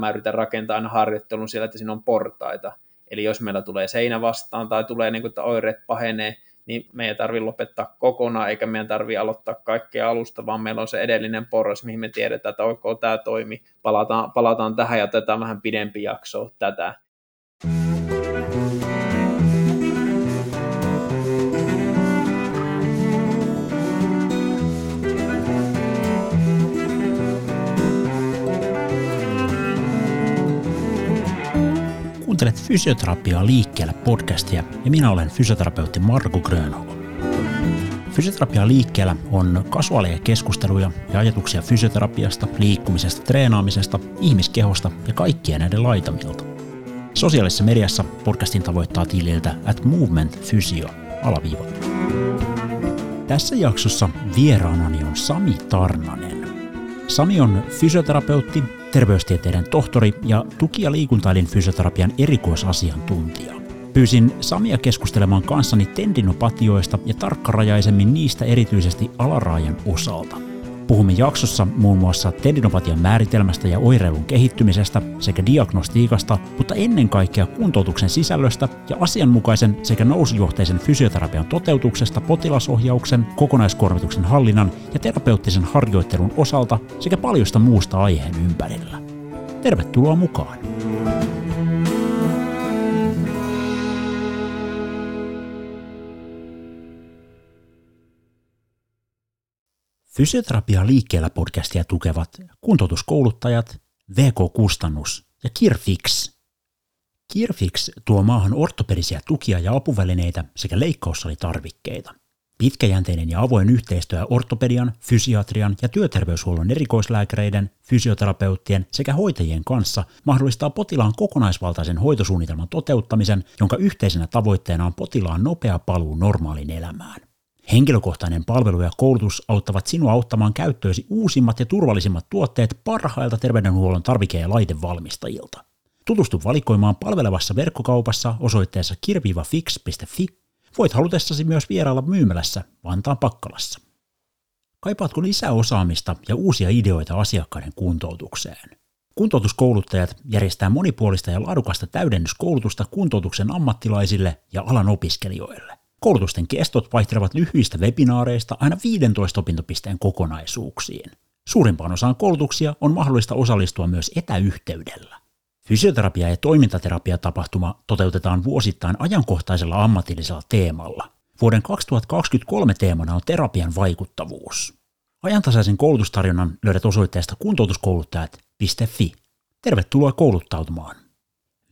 mä yritän rakentaa aina harjoittelun siellä, että siinä on portaita. Eli jos meillä tulee seinä vastaan tai tulee niin kuin, että oireet pahenee, niin meidän ei tarvitse lopettaa kokonaan, eikä meidän tarvitse aloittaa kaikkea alusta, vaan meillä on se edellinen porras, mihin me tiedetään, että oikein tämä toimi, palataan, palataan tähän ja otetaan vähän pidempi jakso tätä. Fysioterapiaa liikkeellä podcastia ja minä olen fysioterapeutti Marko Grönholm. Fysioterapia liikkeellä on kasuaaleja keskusteluja ja ajatuksia fysioterapiasta, liikkumisesta, treenaamisesta, ihmiskehosta ja kaikkien näiden laitamilta. Sosiaalisessa mediassa podcastin tavoittaa tililtä at movement physio alaviiva. Tässä jaksossa vieraanani on Sami Tarnanen. Sami on fysioterapeutti, terveystieteiden tohtori ja tuki- ja liikuntailin fysioterapian erikoisasiantuntija. Pyysin Samia keskustelemaan kanssani tendinopatioista ja tarkkarajaisemmin niistä erityisesti alaraajan osalta – Puhumme jaksossa muun muassa tendinopatian määritelmästä ja oireilun kehittymisestä sekä diagnostiikasta, mutta ennen kaikkea kuntoutuksen sisällöstä ja asianmukaisen sekä nousujohteisen fysioterapian toteutuksesta potilasohjauksen, kokonaiskuormituksen hallinnan ja terapeuttisen harjoittelun osalta sekä paljosta muusta aiheen ympärillä. Tervetuloa mukaan! Fysioterapia liikkeellä podcastia tukevat kuntoutuskouluttajat, VK-kustannus ja Kirfix. Kirfix tuo maahan ortopedisia tukia ja apuvälineitä sekä leikkaussalitarvikkeita. Pitkäjänteinen ja avoin yhteistyö ortopedian, fysiatrian ja työterveyshuollon erikoislääkäreiden, fysioterapeuttien sekä hoitajien kanssa mahdollistaa potilaan kokonaisvaltaisen hoitosuunnitelman toteuttamisen, jonka yhteisenä tavoitteena on potilaan nopea paluu normaaliin elämään. Henkilökohtainen palvelu ja koulutus auttavat sinua auttamaan käyttöösi uusimmat ja turvallisimmat tuotteet parhailta terveydenhuollon tarvike- ja laitevalmistajilta. Tutustu valikoimaan palvelevassa verkkokaupassa osoitteessa kirvivafix.fi. Voit halutessasi myös vierailla myymälässä Vantaan Pakkalassa. Kaipaatko lisää osaamista ja uusia ideoita asiakkaiden kuntoutukseen? Kuntoutuskouluttajat järjestää monipuolista ja laadukasta täydennyskoulutusta kuntoutuksen ammattilaisille ja alan opiskelijoille. Koulutusten kestot vaihtelevat lyhyistä webinaareista aina 15 opintopisteen kokonaisuuksiin. Suurimpaan osaan koulutuksia on mahdollista osallistua myös etäyhteydellä. Fysioterapia- ja toimintaterapia-tapahtuma toteutetaan vuosittain ajankohtaisella ammatillisella teemalla. Vuoden 2023 teemana on terapian vaikuttavuus. Ajantasaisen koulutustarjonnan löydät osoitteesta kuntoutuskouluttajat.fi. Tervetuloa kouluttautumaan!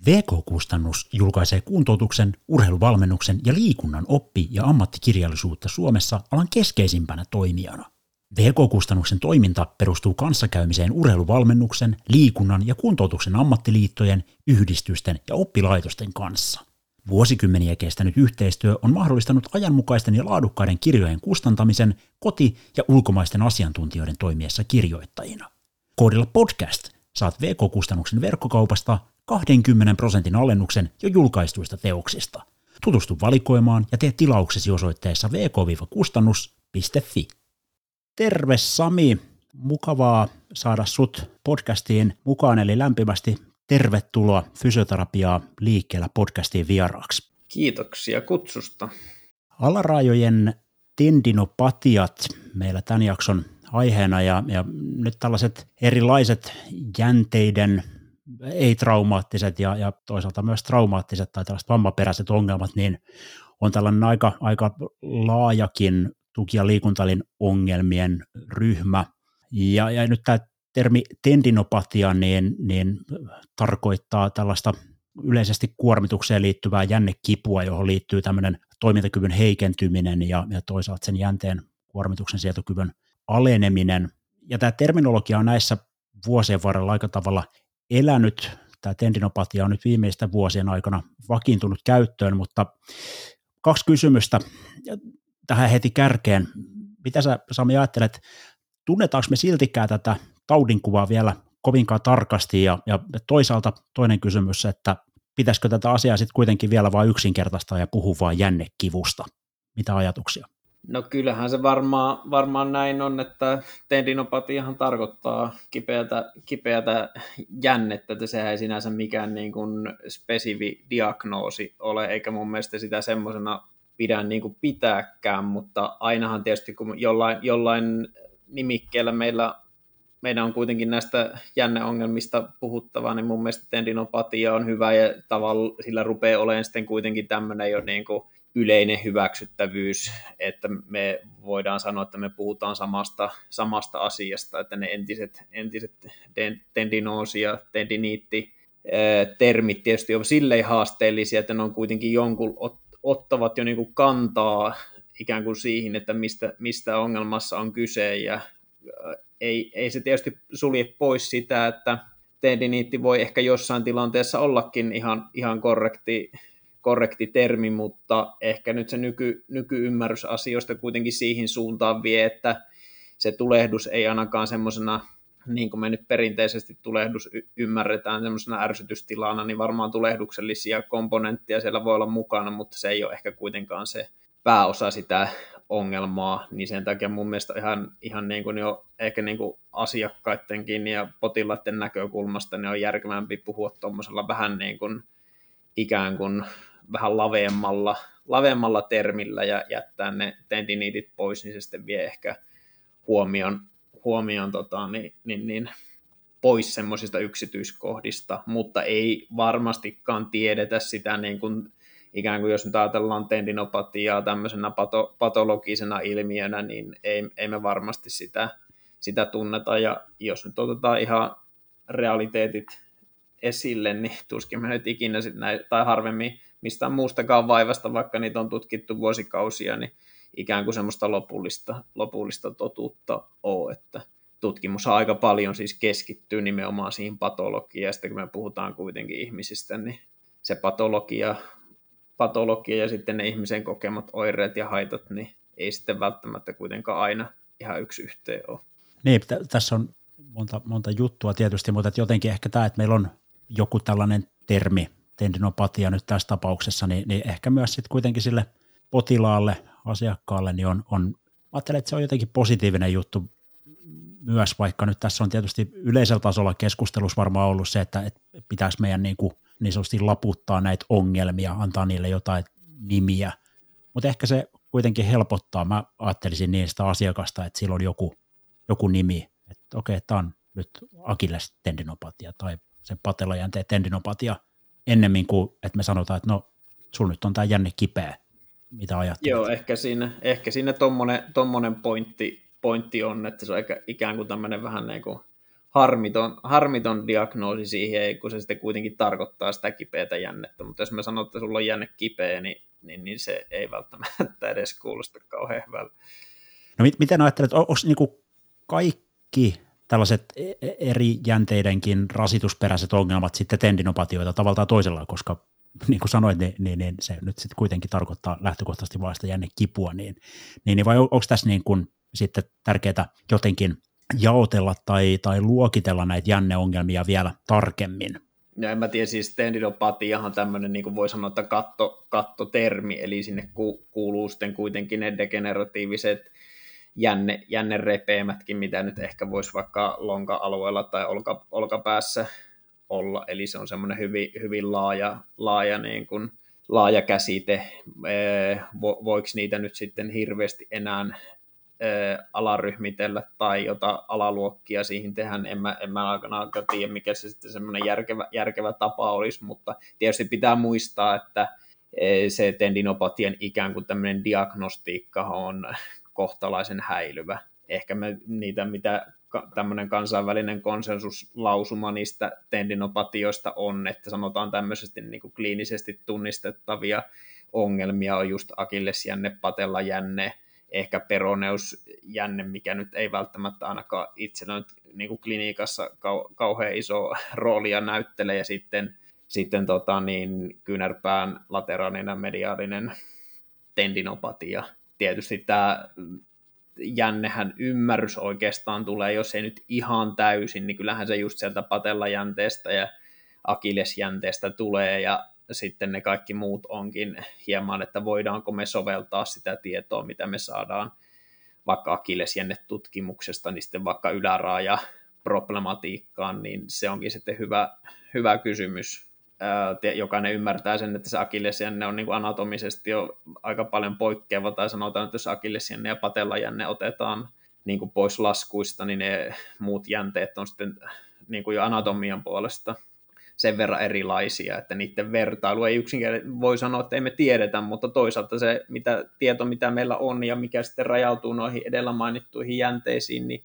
VK-kustannus julkaisee kuntoutuksen, urheiluvalmennuksen ja liikunnan oppi- ja ammattikirjallisuutta Suomessa alan keskeisimpänä toimijana. VK-kustannuksen toiminta perustuu kanssakäymiseen urheiluvalmennuksen, liikunnan ja kuntoutuksen ammattiliittojen, yhdistysten ja oppilaitosten kanssa. Vuosikymmeniä kestänyt yhteistyö on mahdollistanut ajanmukaisten ja laadukkaiden kirjojen kustantamisen koti- ja ulkomaisten asiantuntijoiden toimiessa kirjoittajina. Koodilla podcast saat VK-kustannuksen verkkokaupasta 20 prosentin alennuksen jo julkaistuista teoksista. Tutustu valikoimaan ja tee tilauksesi osoitteessa vk-kustannus.fi. Terve Sami, mukavaa saada sut podcastiin mukaan, eli lämpimästi tervetuloa Fysioterapiaa liikkeellä podcastiin vieraaksi. Kiitoksia kutsusta. Alaraajojen tendinopatiat meillä tämän jakson aiheena ja, ja nyt tällaiset erilaiset jänteiden ei-traumaattiset ja, ja toisaalta myös traumaattiset tai tällaiset vammaperäiset ongelmat, niin on tällainen aika, aika laajakin tuki- ja liikuntalin ongelmien ryhmä. Ja, ja nyt tämä termi tendinopatia niin, niin tarkoittaa tällaista yleisesti kuormitukseen liittyvää jännekipua, johon liittyy tämmöinen toimintakyvyn heikentyminen ja, ja toisaalta sen jänteen kuormituksen sietokyvyn aleneminen. Ja tämä terminologia on näissä vuosien varrella aika tavalla elänyt. Tämä tendinopatia on nyt viimeisten vuosien aikana vakiintunut käyttöön, mutta kaksi kysymystä tähän heti kärkeen. Mitä sä Sami ajattelet, tunnetaanko me siltikään tätä taudinkuvaa vielä kovinkaan tarkasti ja, ja toisaalta toinen kysymys, että pitäisikö tätä asiaa sitten kuitenkin vielä vain yksinkertaistaa ja puhua vain jännekivusta? Mitä ajatuksia? No kyllähän se varmaan, varmaan näin on, että tendinopatiahan tarkoittaa kipeätä, kipeätä jännettä, että sehän ei sinänsä mikään niin kuin spesivi diagnoosi ole, eikä mun mielestä sitä semmoisena pidä niin kuin pitääkään, mutta ainahan tietysti kun jollain, jollain nimikkeellä meillä, meidän on kuitenkin näistä jänneongelmista puhuttava, niin mun mielestä tendinopatia on hyvä ja tavalla sillä rupeaa olemaan sitten kuitenkin tämmöinen jo niin kuin yleinen hyväksyttävyys, että me voidaan sanoa, että me puhutaan samasta, samasta asiasta, että ne entiset, entiset tendinoosi ja tendiniitti termit tietysti on silleen haasteellisia, että ne on kuitenkin jonkun ottavat jo niin kuin kantaa ikään kuin siihen, että mistä, mistä ongelmassa on kyse. Ja ei, ei se tietysti sulje pois sitä, että tendiniitti voi ehkä jossain tilanteessa ollakin ihan, ihan korrekti korrekti termi, mutta ehkä nyt se nyky, nykyymmärrys asioista kuitenkin siihen suuntaan vie, että se tulehdus ei ainakaan semmoisena, niin kuin me nyt perinteisesti tulehdus ymmärretään semmoisena ärsytystilana, niin varmaan tulehduksellisia komponentteja siellä voi olla mukana, mutta se ei ole ehkä kuitenkaan se pääosa sitä ongelmaa, niin sen takia mun mielestä ihan, ihan niin kuin jo ehkä niin kuin asiakkaidenkin ja potilaiden näkökulmasta niin on järkevämpi puhua tuommoisella vähän niin kuin ikään kuin vähän laveemmalla, laveemmalla termillä ja jättää ne tendiniitit pois, niin se sitten vie ehkä huomion, huomion tota, niin, niin, niin, pois semmoisista yksityiskohdista, mutta ei varmastikaan tiedetä sitä niin kuin, ikään kuin jos nyt ajatellaan tendinopatiaa tämmöisenä pato, patologisena ilmiönä, niin ei, ei me varmasti sitä, sitä tunneta, ja jos nyt otetaan ihan realiteetit esille, niin tuskin me nyt ikinä sit näin, tai harvemmin mistään muustakaan vaivasta, vaikka niitä on tutkittu vuosikausia, niin ikään kuin semmoista lopullista, lopullista totuutta ole, että tutkimus aika paljon siis keskittyy nimenomaan siihen patologiaan, ja sitten kun me puhutaan kuitenkin ihmisistä, niin se patologia, patologia ja sitten ne ihmisen kokemat oireet ja haitat, niin ei sitten välttämättä kuitenkaan aina ihan yksi yhteen ole. Niin, t- tässä on monta, monta juttua tietysti, mutta jotenkin ehkä tämä, että meillä on joku tällainen termi, tendinopatia nyt tässä tapauksessa, niin, niin ehkä myös sitten kuitenkin sille potilaalle, asiakkaalle, niin on, on ajattelen, että se on jotenkin positiivinen juttu myös, vaikka nyt tässä on tietysti yleisellä tasolla keskustelussa varmaan ollut se, että, että pitäisi meidän niin, kuin, niin sanotusti laputtaa näitä ongelmia, antaa niille jotain nimiä, mutta ehkä se kuitenkin helpottaa, mä ajattelisin niin sitä asiakasta, että sillä on joku, joku nimi, että okei, tämä on nyt akilles tendinopatia tai se patelajänteen tendinopatia, ennemmin kuin, että me sanotaan, että no, sul nyt on tämä jänne kipeä, mitä ajattelet? Joo, ehkä siinä, ehkä siinä tommonen, tommonen pointti, pointti on, että se on ikään kuin tämmöinen vähän niin kuin harmiton, harmiton diagnoosi siihen, kun se sitten kuitenkin tarkoittaa sitä kipeätä jännettä, mutta jos me sanon, että sulla on jänne kipeä, niin, niin, niin se ei välttämättä edes kuulosta kauhean hyvältä. No mit, miten ajattelet, onko niinku kaikki tällaiset e-, e-, eri jänteidenkin rasitusperäiset ongelmat sitten tendinopatioita tavallaan toisella, koska niin kuin sanoit, niin, niin, niin se nyt sitten kuitenkin tarkoittaa lähtökohtaisesti vain sitä jännekipua, niin, niin, niin vai onko tässä niin kuin sitten tärkeää jotenkin jaotella tai, tai luokitella näitä jänneongelmia vielä tarkemmin? No en mä tiedä, siis tendinopatiahan tämmöinen, niin kuin voi sanoa, että katto, kattotermi, eli sinne ku, kuuluu sitten kuitenkin ne degeneratiiviset jänne, jännerepeämätkin, mitä nyt ehkä voisi vaikka lonka-alueella tai olka, olkapäässä olla. Eli se on semmoinen hyvin, hyvin laaja, laaja, niin kuin, laaja käsite. Vo, voiko niitä nyt sitten hirveästi enää alaryhmitellä tai jota alaluokkia siihen tehdä, en mä, en mä aikanaan tiedä, mikä se sitten semmoinen järkevä, järkevä tapa olisi, mutta tietysti pitää muistaa, että se tendinopatian ikään kuin tämmöinen diagnostiikka on kohtalaisen häilyvä. Ehkä me niitä, mitä tämmöinen kansainvälinen konsensuslausuma niistä tendinopatioista on, että sanotaan tämmöisesti niin kuin kliinisesti tunnistettavia ongelmia on just akillesjänne, patelajänne, ehkä peroneusjänne, mikä nyt ei välttämättä ainakaan itsellä niin kuin klinikassa kau- kauhean iso roolia näyttele, ja sitten, sitten tota, niin, kyynärpään lateraalinen mediaalinen tendinopatia, tietysti tämä jännehän ymmärrys oikeastaan tulee, jos ei nyt ihan täysin, niin kyllähän se just sieltä patellajänteestä ja akilesjänteestä tulee, ja sitten ne kaikki muut onkin hieman, että voidaanko me soveltaa sitä tietoa, mitä me saadaan vaikka akillesjännetutkimuksesta, niin sitten vaikka yläraaja problematiikkaan, niin se onkin sitten hyvä, hyvä kysymys. Jokainen ymmärtää sen, että se akillesjänne on niin kuin anatomisesti jo aika paljon poikkeava, tai sanotaan, että jos akillesjänne ja patellajänne otetaan niin kuin pois laskuista, niin ne muut jänteet on sitten niin kuin jo anatomian puolesta sen verran erilaisia, että niiden vertailu ei yksinkertaisesti voi sanoa, että emme tiedetä, mutta toisaalta se mitä, tieto, mitä meillä on ja mikä sitten rajautuu noihin edellä mainittuihin jänteisiin, niin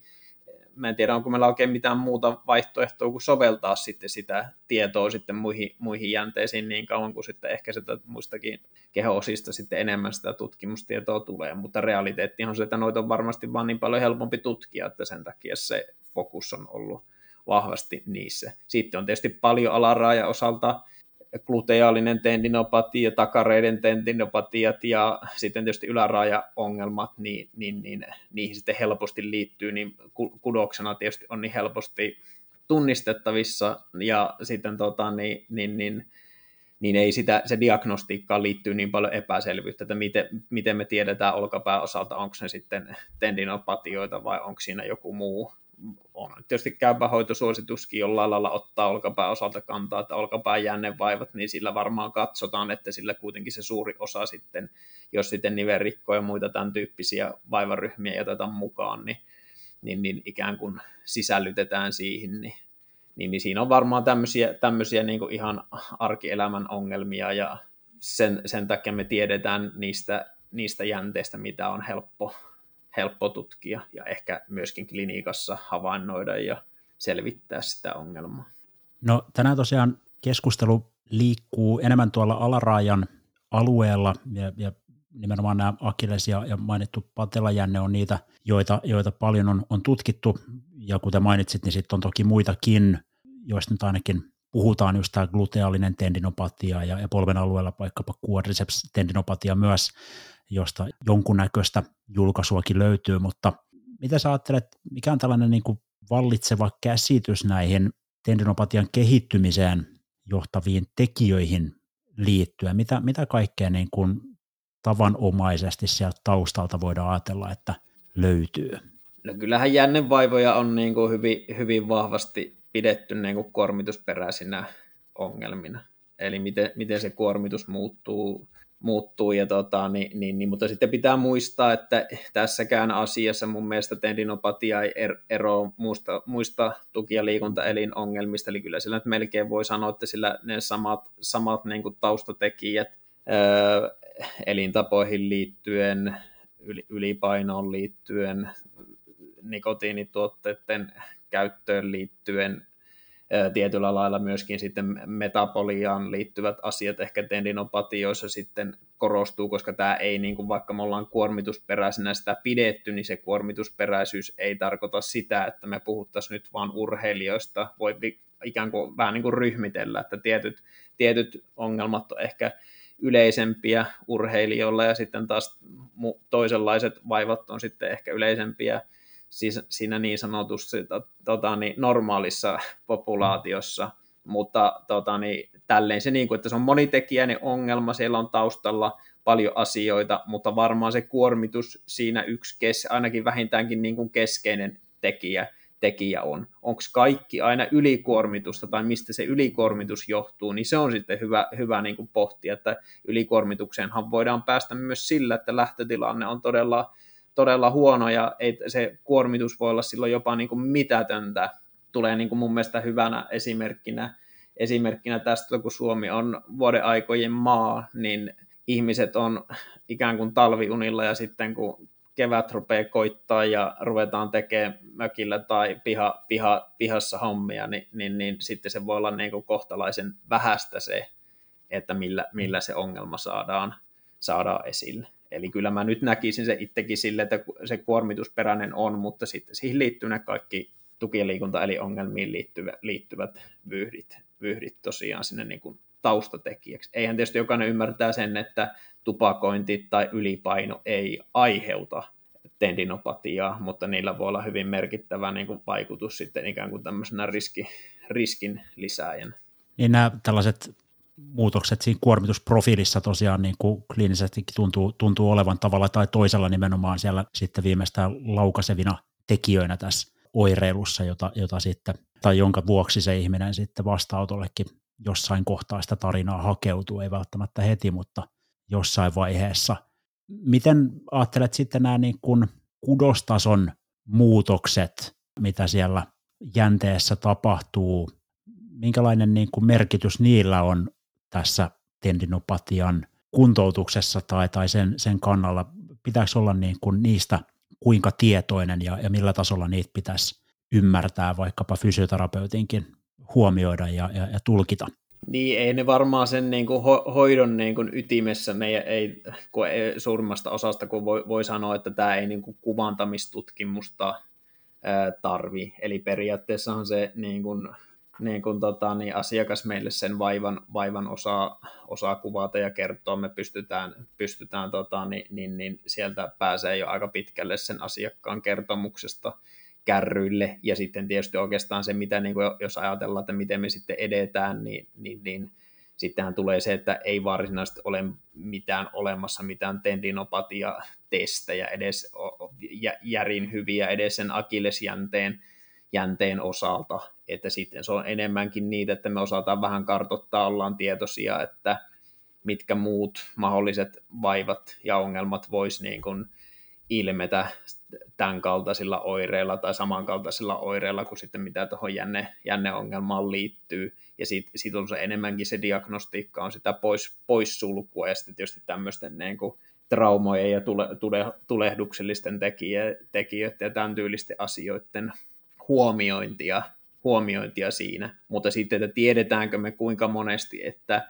mä en tiedä, onko meillä oikein mitään muuta vaihtoehtoa kuin soveltaa sitten sitä tietoa sitten muihin, muihin jänteisiin niin kauan kuin sitten ehkä sitä muistakin keho-osista sitten enemmän sitä tutkimustietoa tulee, mutta realiteetti on se, että noita on varmasti vaan niin paljon helpompi tutkia, että sen takia se fokus on ollut vahvasti niissä. Sitten on tietysti paljon alaraaja osalta gluteaalinen tendinopatia, takareiden tendinopatiat ja sitten tietysti yläraaja-ongelmat, niin, niin, niin niihin sitten helposti liittyy, niin kudoksena tietysti on niin helposti tunnistettavissa ja sitten tota, niin, niin, niin, niin ei sitä, se diagnostiikkaan liittyy niin paljon epäselvyyttä, että miten, miten me tiedetään olkapään osalta, onko ne sitten tendinopatioita vai onko siinä joku muu, on tietysti käypä hoitosuosituskin jollain lailla ottaa olkapään osalta kantaa, että olkapään jännevaivat, niin sillä varmaan katsotaan, että sillä kuitenkin se suuri osa sitten, jos sitten nivelrikko ja muita tämän tyyppisiä vaivaryhmiä jätetään mukaan, niin, niin, niin ikään kuin sisällytetään siihen, niin, niin, niin siinä on varmaan tämmöisiä, tämmöisiä niin kuin ihan arkielämän ongelmia ja sen, sen takia me tiedetään niistä, niistä jänteistä, mitä on helppo, helppo tutkia ja ehkä myöskin klinikassa havainnoida ja selvittää sitä ongelmaa. No tänään tosiaan keskustelu liikkuu enemmän tuolla alaraajan alueella ja, ja nimenomaan nämä Achilles ja, ja mainittu patelajänne on niitä, joita, joita paljon on, on tutkittu ja kuten mainitsit, niin sitten on toki muitakin, joista nyt ainakin puhutaan just tämä gluteaalinen tendinopatia ja, ja polven alueella vaikkapa quadriceps tendinopatia myös, josta jonkunnäköistä julkaisuakin löytyy, mutta mitä sä ajattelet, mikä on tällainen niin kuin vallitseva käsitys näihin tendinopatian kehittymiseen johtaviin tekijöihin liittyen? Mitä, mitä kaikkea niin kuin tavanomaisesti sieltä taustalta voidaan ajatella, että löytyy? No kyllähän jännevaivoja on niin kuin hyvin, hyvin vahvasti pidetty niin kuin kuormitusperäisinä ongelmina. Eli miten, miten se kuormitus muuttuu muuttuu, ja tota, niin, niin, niin, mutta sitten pitää muistaa, että tässäkään asiassa mun mielestä tendinopatia ei er, eroa muista, muista tuki- ja liikuntaelinongelmista, eli kyllä sillä nyt melkein voi sanoa, että sillä ne samat, samat niin kuin taustatekijät öö, elintapoihin liittyen, ylipainoon liittyen, nikotiinituotteiden käyttöön liittyen, tietyllä lailla myöskin sitten metaboliaan liittyvät asiat ehkä tendinopatioissa sitten korostuu, koska tämä ei, niin kuin vaikka me ollaan kuormitusperäisenä sitä pidetty, niin se kuormitusperäisyys ei tarkoita sitä, että me puhuttaisiin nyt vain urheilijoista, voi ikään kuin vähän niin kuin ryhmitellä, että tietyt, tietyt ongelmat on ehkä yleisempiä urheilijoilla ja sitten taas toisenlaiset vaivat on sitten ehkä yleisempiä siis siinä niin sanotusti tota, niin normaalissa populaatiossa, mutta tota, niin, tälleen se, niin kuin, että se on monitekijäinen ongelma, siellä on taustalla paljon asioita, mutta varmaan se kuormitus siinä yksi, kes, ainakin vähintäänkin niin kuin keskeinen tekijä, tekijä on. Onko kaikki aina ylikuormitusta tai mistä se ylikuormitus johtuu, niin se on sitten hyvä, hyvä niin kuin pohtia, että ylikuormitukseenhan voidaan päästä myös sillä, että lähtötilanne on todella todella huono ja ei, se kuormitus voi olla silloin jopa niin kuin mitätöntä. Tulee niin kuin mun mielestä hyvänä esimerkkinä, esimerkkinä tästä, kun Suomi on vuoden aikojen maa, niin ihmiset on ikään kuin talviunilla ja sitten kun kevät rupeaa koittaa ja ruvetaan tekemään mökillä tai piha, piha, pihassa hommia, niin, niin, niin sitten se voi olla niin kuin kohtalaisen vähäistä se, että millä, millä se ongelma saadaan, saadaan esille. Eli kyllä mä nyt näkisin se itsekin sille, että se kuormitusperäinen on, mutta sitten siihen liittyy ne kaikki tuki- ja liikunta- eli ongelmiin liittyvät, liittyvät vyhdit, vyhdit tosiaan sinne niin kuin taustatekijäksi. Eihän tietysti jokainen ymmärtää sen, että tupakointi tai ylipaino ei aiheuta tendinopatiaa, mutta niillä voi olla hyvin merkittävä niin kuin vaikutus sitten ikään kuin tämmöisenä riski, riskin lisääjänä. Niin nämä tällaiset muutokset siinä kuormitusprofiilissa tosiaan niin kuin kliinisestikin tuntuu, tuntuu olevan tavalla tai toisella nimenomaan siellä sitten viimeistään laukasevina tekijöinä tässä oireilussa, jota, jota sitten, tai jonka vuoksi se ihminen sitten vastaanotollekin jossain kohtaa sitä tarinaa hakeutuu, ei välttämättä heti, mutta jossain vaiheessa. Miten ajattelet sitten nämä niin kuin kudostason muutokset, mitä siellä jänteessä tapahtuu, minkälainen niin kuin merkitys niillä on tässä tendinopatian kuntoutuksessa tai, tai sen, sen kannalla? Pitääkö olla niin kuin niistä kuinka tietoinen ja, ja millä tasolla niitä pitäisi ymmärtää vaikkapa fysioterapeutinkin huomioida ja, ja, ja tulkita? Niin, ei ne varmaan sen niin kuin ho- hoidon niin kuin ytimessä meidän ei, kun ei, suurimmasta osasta, kun voi, voi sanoa, että tämä ei niin kuin kuvantamistutkimusta ää, tarvi. Eli periaatteessahan se niin kuin, niin kuin, tota, niin asiakas meille sen vaivan, vaivan osaa, osaa kuvata ja kertoa, me pystytään, pystytään tota, niin, niin, niin sieltä pääsee jo aika pitkälle sen asiakkaan kertomuksesta kärryille, ja sitten tietysti oikeastaan se, mitä niin kuin, jos ajatellaan, että miten me sitten edetään, niin, niin, niin sittenhän tulee se, että ei varsinaisesti ole mitään olemassa, mitään tendinopatia-testejä edes järin hyviä edes sen akillesjänteen jänteen osalta, että sitten se on enemmänkin niitä, että me osataan vähän kartottaa, ollaan tietoisia, että mitkä muut mahdolliset vaivat ja ongelmat voisi niin kuin ilmetä tämän kaltaisilla oireilla tai samankaltaisilla oireilla kuin sitten mitä tuohon jänne, jänneongelmaan liittyy. Ja sitten sit on se enemmänkin se diagnostiikka on sitä pois, poissulkua ja sitten tietysti tämmöisten niin kuin traumojen ja tule, tule, tulehduksellisten tekijöiden ja tämän tyylisten asioiden huomiointia, huomiointia siinä. Mutta sitten, että tiedetäänkö me kuinka monesti, että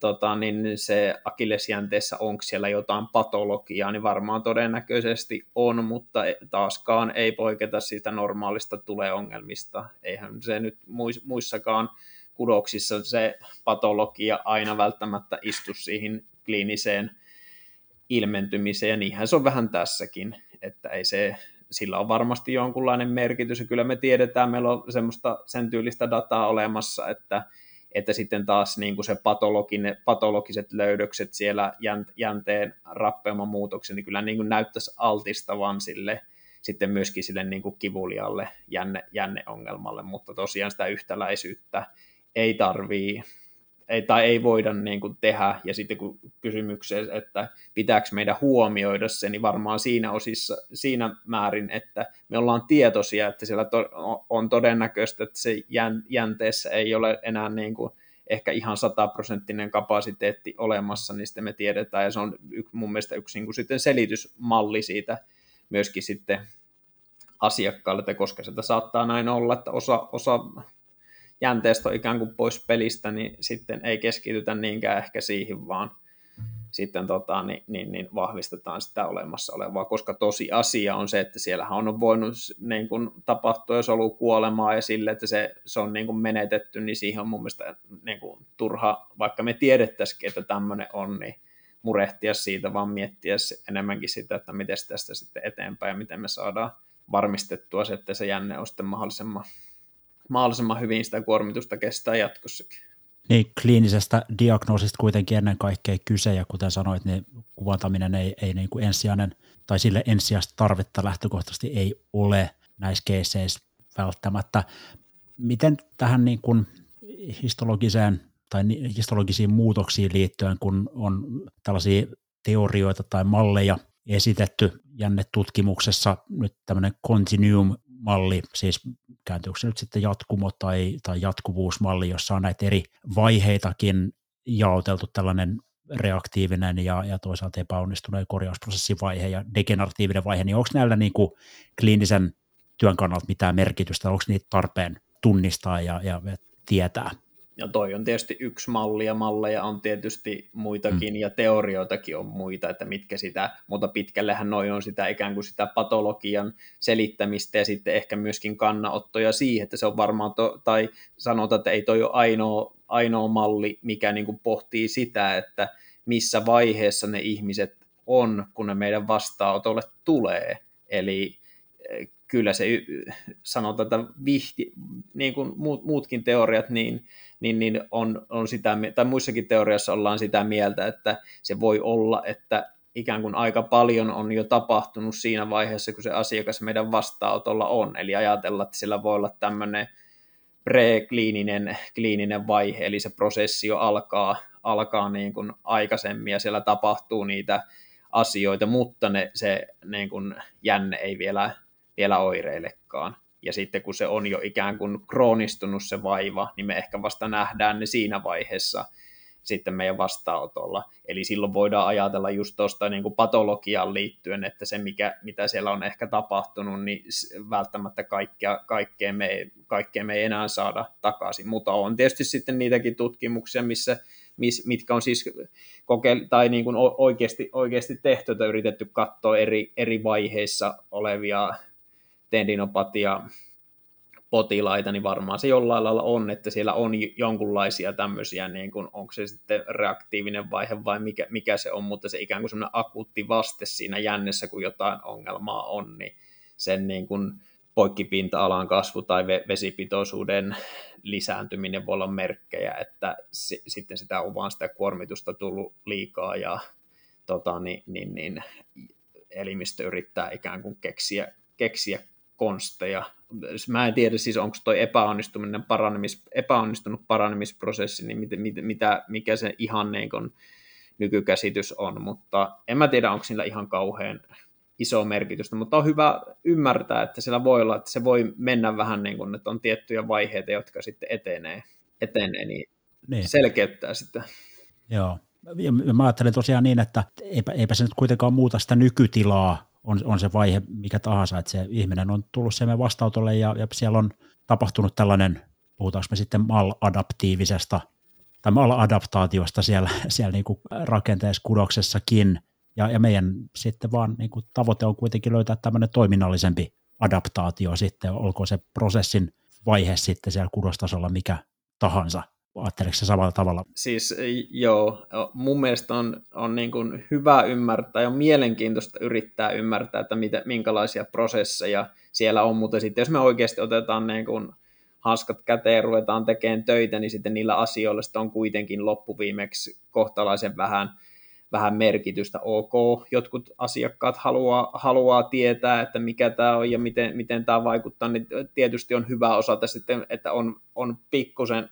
tota, niin se akillesjänteessä onko siellä jotain patologiaa, niin varmaan todennäköisesti on, mutta e, taaskaan ei poiketa siitä normaalista tuleongelmista. Eihän se nyt muissakaan kudoksissa se patologia aina välttämättä istu siihen kliiniseen ilmentymiseen, ja niinhän se on vähän tässäkin, että ei se, sillä on varmasti jonkunlainen merkitys, ja kyllä me tiedetään, meillä on semmoista sen tyylistä dataa olemassa, että että sitten taas niin kuin se patologiset löydökset siellä jänteen rappeuman muutoksen, niin kyllä niin kuin näyttäisi altistavan sille sitten myöskin sille niin kuin kivulialle jänne, jänneongelmalle, mutta tosiaan sitä yhtäläisyyttä ei tarvii ei, tai ei voida niin kuin tehdä, ja sitten kun kysymykseen, että pitääkö meidän huomioida se, niin varmaan siinä osissa, siinä määrin, että me ollaan tietoisia, että siellä to, on todennäköistä, että se jänteessä ei ole enää niin kuin ehkä ihan sataprosenttinen kapasiteetti olemassa, niin sitten me tiedetään, ja se on mun mielestä yksi niin kuin sitten selitysmalli siitä myöskin sitten asiakkaalle, että koska sitä saattaa näin olla, että osa, osa jänteestä on ikään kuin pois pelistä, niin sitten ei keskitytä niinkään ehkä siihen, vaan sitten tota, niin, niin, niin vahvistetaan sitä olemassa olevaa, koska tosi asia on se, että siellähän on voinut niin kuin, tapahtua, ollut kuolemaa ja sille, että se, se on niin kuin, menetetty, niin siihen on mun mielestä niin kuin, turha, vaikka me tiedettäisikin, että tämmöinen on, niin murehtia siitä, vaan miettiä enemmänkin sitä, että miten tästä sitten eteenpäin ja miten me saadaan varmistettua se, että se jänne on sitten mahdollisimman mahdollisimman hyvin sitä kuormitusta kestää jatkossakin. Niin, kliinisestä diagnoosista kuitenkin ennen kaikkea kyse, ja kuten sanoit, niin kuvantaminen ei, ei niin kuin ensisijainen, tai sille ensisijaista tarvetta lähtökohtaisesti ei ole näissä keiseissä välttämättä. Miten tähän niin kuin histologiseen tai histologisiin muutoksiin liittyen, kun on tällaisia teorioita tai malleja esitetty jännetutkimuksessa, nyt tämmöinen continuum-malli, siis kääntyykö se nyt sitten jatkumo tai, tai jatkuvuusmalli, jossa on näitä eri vaiheitakin jaoteltu tällainen reaktiivinen ja, ja toisaalta epäonnistuneen korjausprosessivaihe ja degeneratiivinen vaihe, niin onko näillä niin kuin kliinisen työn kannalta mitään merkitystä, onko niitä tarpeen tunnistaa ja, ja tietää? Ja toi on tietysti yksi malli ja malleja on tietysti muitakin mm. ja teorioitakin on muita, että mitkä sitä, mutta pitkällehän noin on sitä ikään kuin sitä patologian selittämistä ja sitten ehkä myöskin kannanottoja siihen, että se on varmaan, to, tai sanotaan, että ei toi ole ainoa, ainoa malli, mikä niin kuin pohtii sitä, että missä vaiheessa ne ihmiset on, kun ne meidän vastaanotolle tulee. Eli kyllä se sanotaan, että vihti, niin kuin muut, muutkin teoriat, niin, niin, niin on, on sitä, tai muissakin teoriassa ollaan sitä mieltä, että se voi olla, että ikään kuin aika paljon on jo tapahtunut siinä vaiheessa, kun se asiakas meidän vastaanotolla on. Eli ajatella, että sillä voi olla tämmöinen pre-kliininen kliininen vaihe, eli se prosessi jo alkaa, alkaa niin kuin aikaisemmin ja siellä tapahtuu niitä asioita, mutta ne, se niin kuin jänne ei vielä, vielä oireilekaan. Ja sitten kun se on jo ikään kuin kroonistunut se vaiva, niin me ehkä vasta nähdään ne siinä vaiheessa – sitten meidän vastaanotolla. Eli silloin voidaan ajatella just tuosta niin kuin patologiaan liittyen, että se mikä, mitä siellä on ehkä tapahtunut, niin välttämättä kaikkea, kaikkea, me, kaikkea me ei enää saada takaisin. Mutta on tietysti sitten niitäkin tutkimuksia, missä mis, mitkä on siis kokeil- tai niin kuin oikeasti, oikeasti tehty, että yritetty katsoa eri, eri vaiheissa olevia tendinopatia potilaita, niin varmaan se jollain lailla on, että siellä on jonkunlaisia tämmöisiä, niin kuin, onko se sitten reaktiivinen vaihe vai mikä, mikä se on, mutta se ikään kuin semmoinen akuutti vaste siinä jännessä, kun jotain ongelmaa on, niin sen niin kuin poikkipinta-alan kasvu tai vesipitoisuuden lisääntyminen voi olla merkkejä, että si- sitten sitä on vaan sitä kuormitusta tullut liikaa ja tota, niin, niin, niin, elimistö yrittää ikään kuin keksiä, keksiä konsteja. Mä en tiedä siis, onko toi epäonnistuminen paranemis, epäonnistunut paranemisprosessi, niin mit, mit, mitä, mikä se ihan niin kun nykykäsitys on, mutta en mä tiedä, onko sillä ihan kauhean iso merkitystä, mutta on hyvä ymmärtää, että sillä voi olla, että se voi mennä vähän niin kuin, että on tiettyjä vaiheita, jotka sitten etenee, etenee niin, niin. selkeyttää sitä. Joo, ja mä ajattelen tosiaan niin, että eipä, eipä se nyt kuitenkaan muuta sitä nykytilaa, on, on se vaihe mikä tahansa, että se ihminen on tullut sen vastautolle ja, ja siellä on tapahtunut tällainen, puhutaanko me sitten maladaptiivisesta tai maladaptaatiosta siellä, siellä niin rakenteessa kudoksessakin, ja, ja meidän sitten vaan niin kuin tavoite on kuitenkin löytää tämmöinen toiminnallisempi adaptaatio sitten, olkoon se prosessin vaihe sitten siellä kudostasolla mikä tahansa. Ajatteleeko se samalla tavalla? Siis joo, mun mielestä on, on niin kuin hyvä ymmärtää ja on mielenkiintoista yrittää ymmärtää, että mitä, minkälaisia prosesseja siellä on, mutta sitten jos me oikeasti otetaan niin kuin hanskat käteen ja ruvetaan tekemään töitä, niin sitten niillä asioilla on kuitenkin loppuviimeksi kohtalaisen vähän, vähän merkitystä. Ok, jotkut asiakkaat haluaa, haluaa tietää, että mikä tämä on ja miten, miten tämä vaikuttaa, niin tietysti on hyvä osata sitten, että on, on pikkusen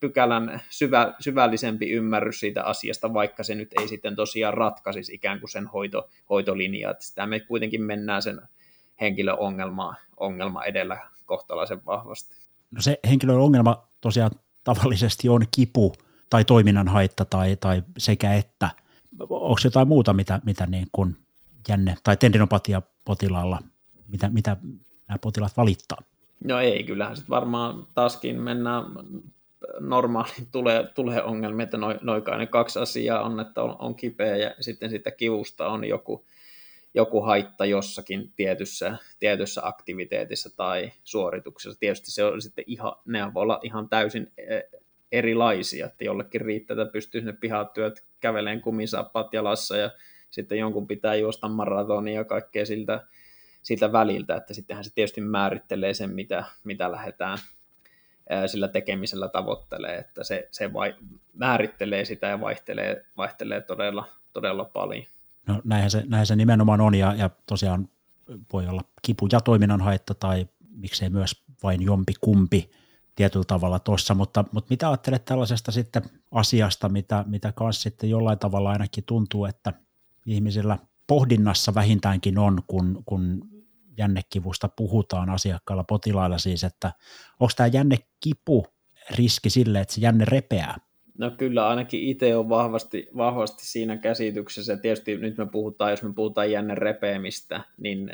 pykälän syvä, syvällisempi ymmärrys siitä asiasta, vaikka se nyt ei sitten tosiaan ratkaisisi ikään kuin sen hoito, hoitolinjaa. Että sitä me kuitenkin mennään sen henkilön ongelma, ongelma edellä kohtalaisen vahvasti. No se henkilön ongelma tosiaan tavallisesti on kipu tai toiminnan haitta tai, tai sekä että. Onko jotain muuta, mitä, mitä niin kuin jänne tai tendinopatia potilaalla, mitä, mitä nämä potilaat valittaa? No ei, kyllähän sitten varmaan taaskin mennään normaali tulee, tulee ongelmia, että noin ne kaksi asiaa on, että on, on kipeä ja sitten sitä kivusta on joku, joku haitta jossakin tietyssä, tietyssä aktiviteetissa tai suorituksessa. Tietysti se on sitten ihan, ne voi olla ihan täysin e, erilaisia, että jollekin riittää, että pystyy sinne pihatyöt käveleen kumisappat jalassa ja sitten jonkun pitää juosta maratonia ja kaikkea siltä, siltä väliltä, että sittenhän se tietysti määrittelee sen, mitä, mitä lähdetään, sillä tekemisellä tavoittelee, että se, se vai, määrittelee sitä ja vaihtelee, vaihtelee todella, todella paljon. No näinhän se, näinhän se nimenomaan on ja, ja tosiaan voi olla kipu ja toiminnan haitta tai miksei myös vain jompi kumpi tietyllä tavalla tuossa, mutta, mutta mitä ajattelet tällaisesta sitten asiasta, mitä, mitä kanssa sitten jollain tavalla ainakin tuntuu, että ihmisillä pohdinnassa vähintäänkin on, kun, kun jännekivusta puhutaan asiakkailla, potilailla siis, että onko tämä jännekipu riski sille, että se jänne repeää? No kyllä ainakin itse on vahvasti, vahvasti siinä käsityksessä. Tietysti nyt me puhutaan, jos me puhutaan jänne repeämistä, niin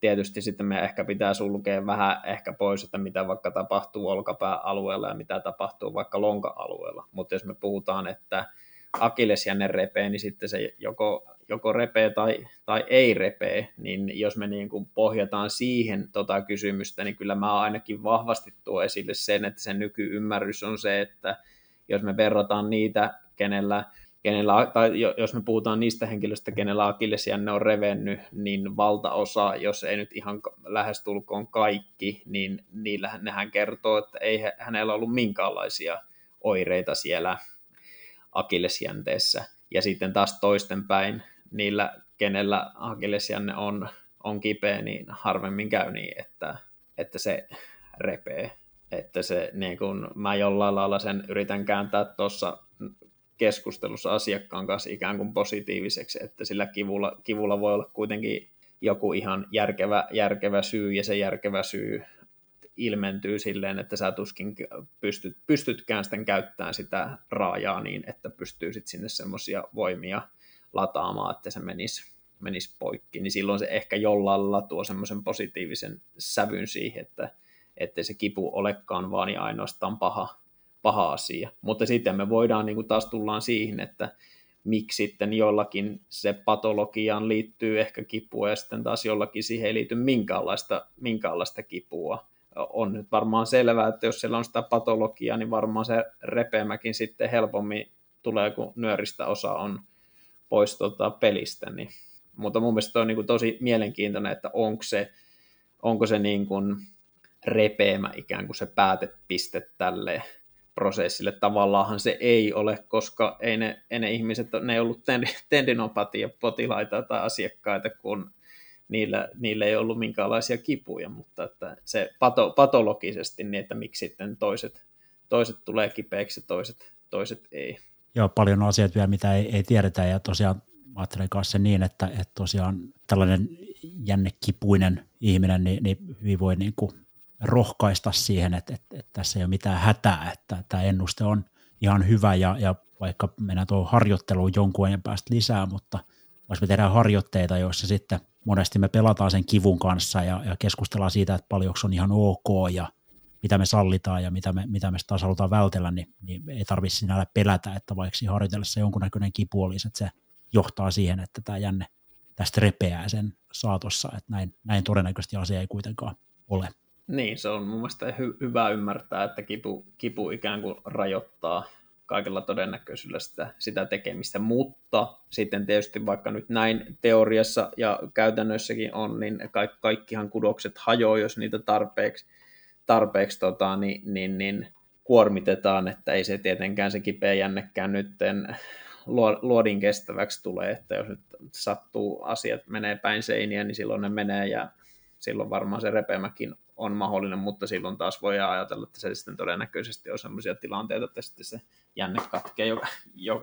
tietysti sitten me ehkä pitää sulkea vähän ehkä pois, että mitä vaikka tapahtuu olkapääalueella ja mitä tapahtuu vaikka lonka-alueella. Mutta jos me puhutaan, että akillesjänne repee, niin sitten se joko joko repee tai, tai ei repee, niin jos me niin kuin pohjataan siihen tota kysymystä, niin kyllä mä ainakin vahvasti tuo esille sen, että sen nykyymmärrys on se, että jos me verrataan niitä, kenellä kenellä, tai jos me puhutaan niistä henkilöistä, kenellä akillesjänne on revennyt, niin valtaosa, jos ei nyt ihan lähestulkoon kaikki, niin niillä nehän kertoo, että ei hänellä ollut minkäänlaisia oireita siellä akillesjänteessä. Ja sitten taas toistenpäin, niillä, kenellä akillesjänne on, on kipeä, niin harvemmin käy niin, että, että se repee. Että se, niin kun mä jollain lailla sen yritän kääntää tuossa keskustelussa asiakkaan kanssa ikään kuin positiiviseksi, että sillä kivulla, kivulla voi olla kuitenkin joku ihan järkevä, järkevä syy, ja se järkevä syy ilmentyy silleen, että sä tuskin pystyt, pystytkään sitten käyttämään sitä raajaa niin, että pystyy sitten sinne semmoisia voimia lataamaan, että se menisi, menisi poikki, niin silloin se ehkä jollain lailla tuo semmoisen positiivisen sävyn siihen, että ettei se kipu olekaan vaan ja ainoastaan paha, paha asia. Mutta sitten me voidaan niin kuin taas tullaan siihen, että miksi sitten jollakin se patologiaan liittyy ehkä kipua ja sitten taas jollakin siihen ei liity minkäänlaista, minkäänlaista kipua. On nyt varmaan selvää, että jos siellä on sitä patologiaa, niin varmaan se repeämäkin sitten helpommin tulee, kun nyöristä osa on pois tuota pelistä. Niin. Mutta mun mielestä on niin kuin tosi mielenkiintoinen, että onko se, onko se niin kuin repeämä ikään kuin se päätepiste tälle prosessille. Tavallaanhan se ei ole, koska ei ne, ei ne ihmiset, ne ei ollut tendinopatia-potilaita tai asiakkaita, kun niillä, niillä ei ollut minkäänlaisia kipuja, mutta että se pato, patologisesti, niin että miksi sitten toiset, toiset tulee kipeäksi ja toiset, toiset ei. Joo, paljon asioita vielä, mitä ei, ei tiedetä, ja tosiaan ajattelen kanssa niin, että, että tosiaan tällainen jännekipuinen ihminen niin, niin hyvin voi niin kuin rohkaista siihen, että, että, että tässä ei ole mitään hätää, että tämä ennuste on ihan hyvä ja, ja vaikka mennään tuohon harjoitteluun jonkun ajan päästä lisää, mutta jos me tehdään harjoitteita, joissa sitten monesti me pelataan sen kivun kanssa ja, ja keskustellaan siitä, että paljonko on ihan ok ja mitä me sallitaan ja mitä me, mitä me taas halutaan vältellä, niin, niin ei tarvitse sinällä pelätä, että vaikka harjoitellessa jonkunnäköinen kipu olisi, että se johtaa siihen, että tämä jänne tästä repeää sen saatossa, että näin, näin todennäköisesti asia ei kuitenkaan ole. Niin, se on mun mielestä hy- hyvä ymmärtää, että kipu, kipu ikään kuin rajoittaa kaikella todennäköisyydellä sitä, sitä tekemistä, mutta sitten tietysti vaikka nyt näin teoriassa ja käytännössäkin on, niin kaikki, kaikkihan kudokset hajoaa, jos niitä tarpeeksi, tarpeeksi tota, niin, niin, niin kuormitetaan, että ei se tietenkään se kipeä jännekään nytten luodin kestäväksi tulee, että jos nyt sattuu asiat menee päin seiniä, niin silloin ne menee ja silloin varmaan se repeämäkin on mahdollinen, mutta silloin taas voi ajatella, että se sitten todennäköisesti on sellaisia tilanteita, että sitten se jänne katkee joka,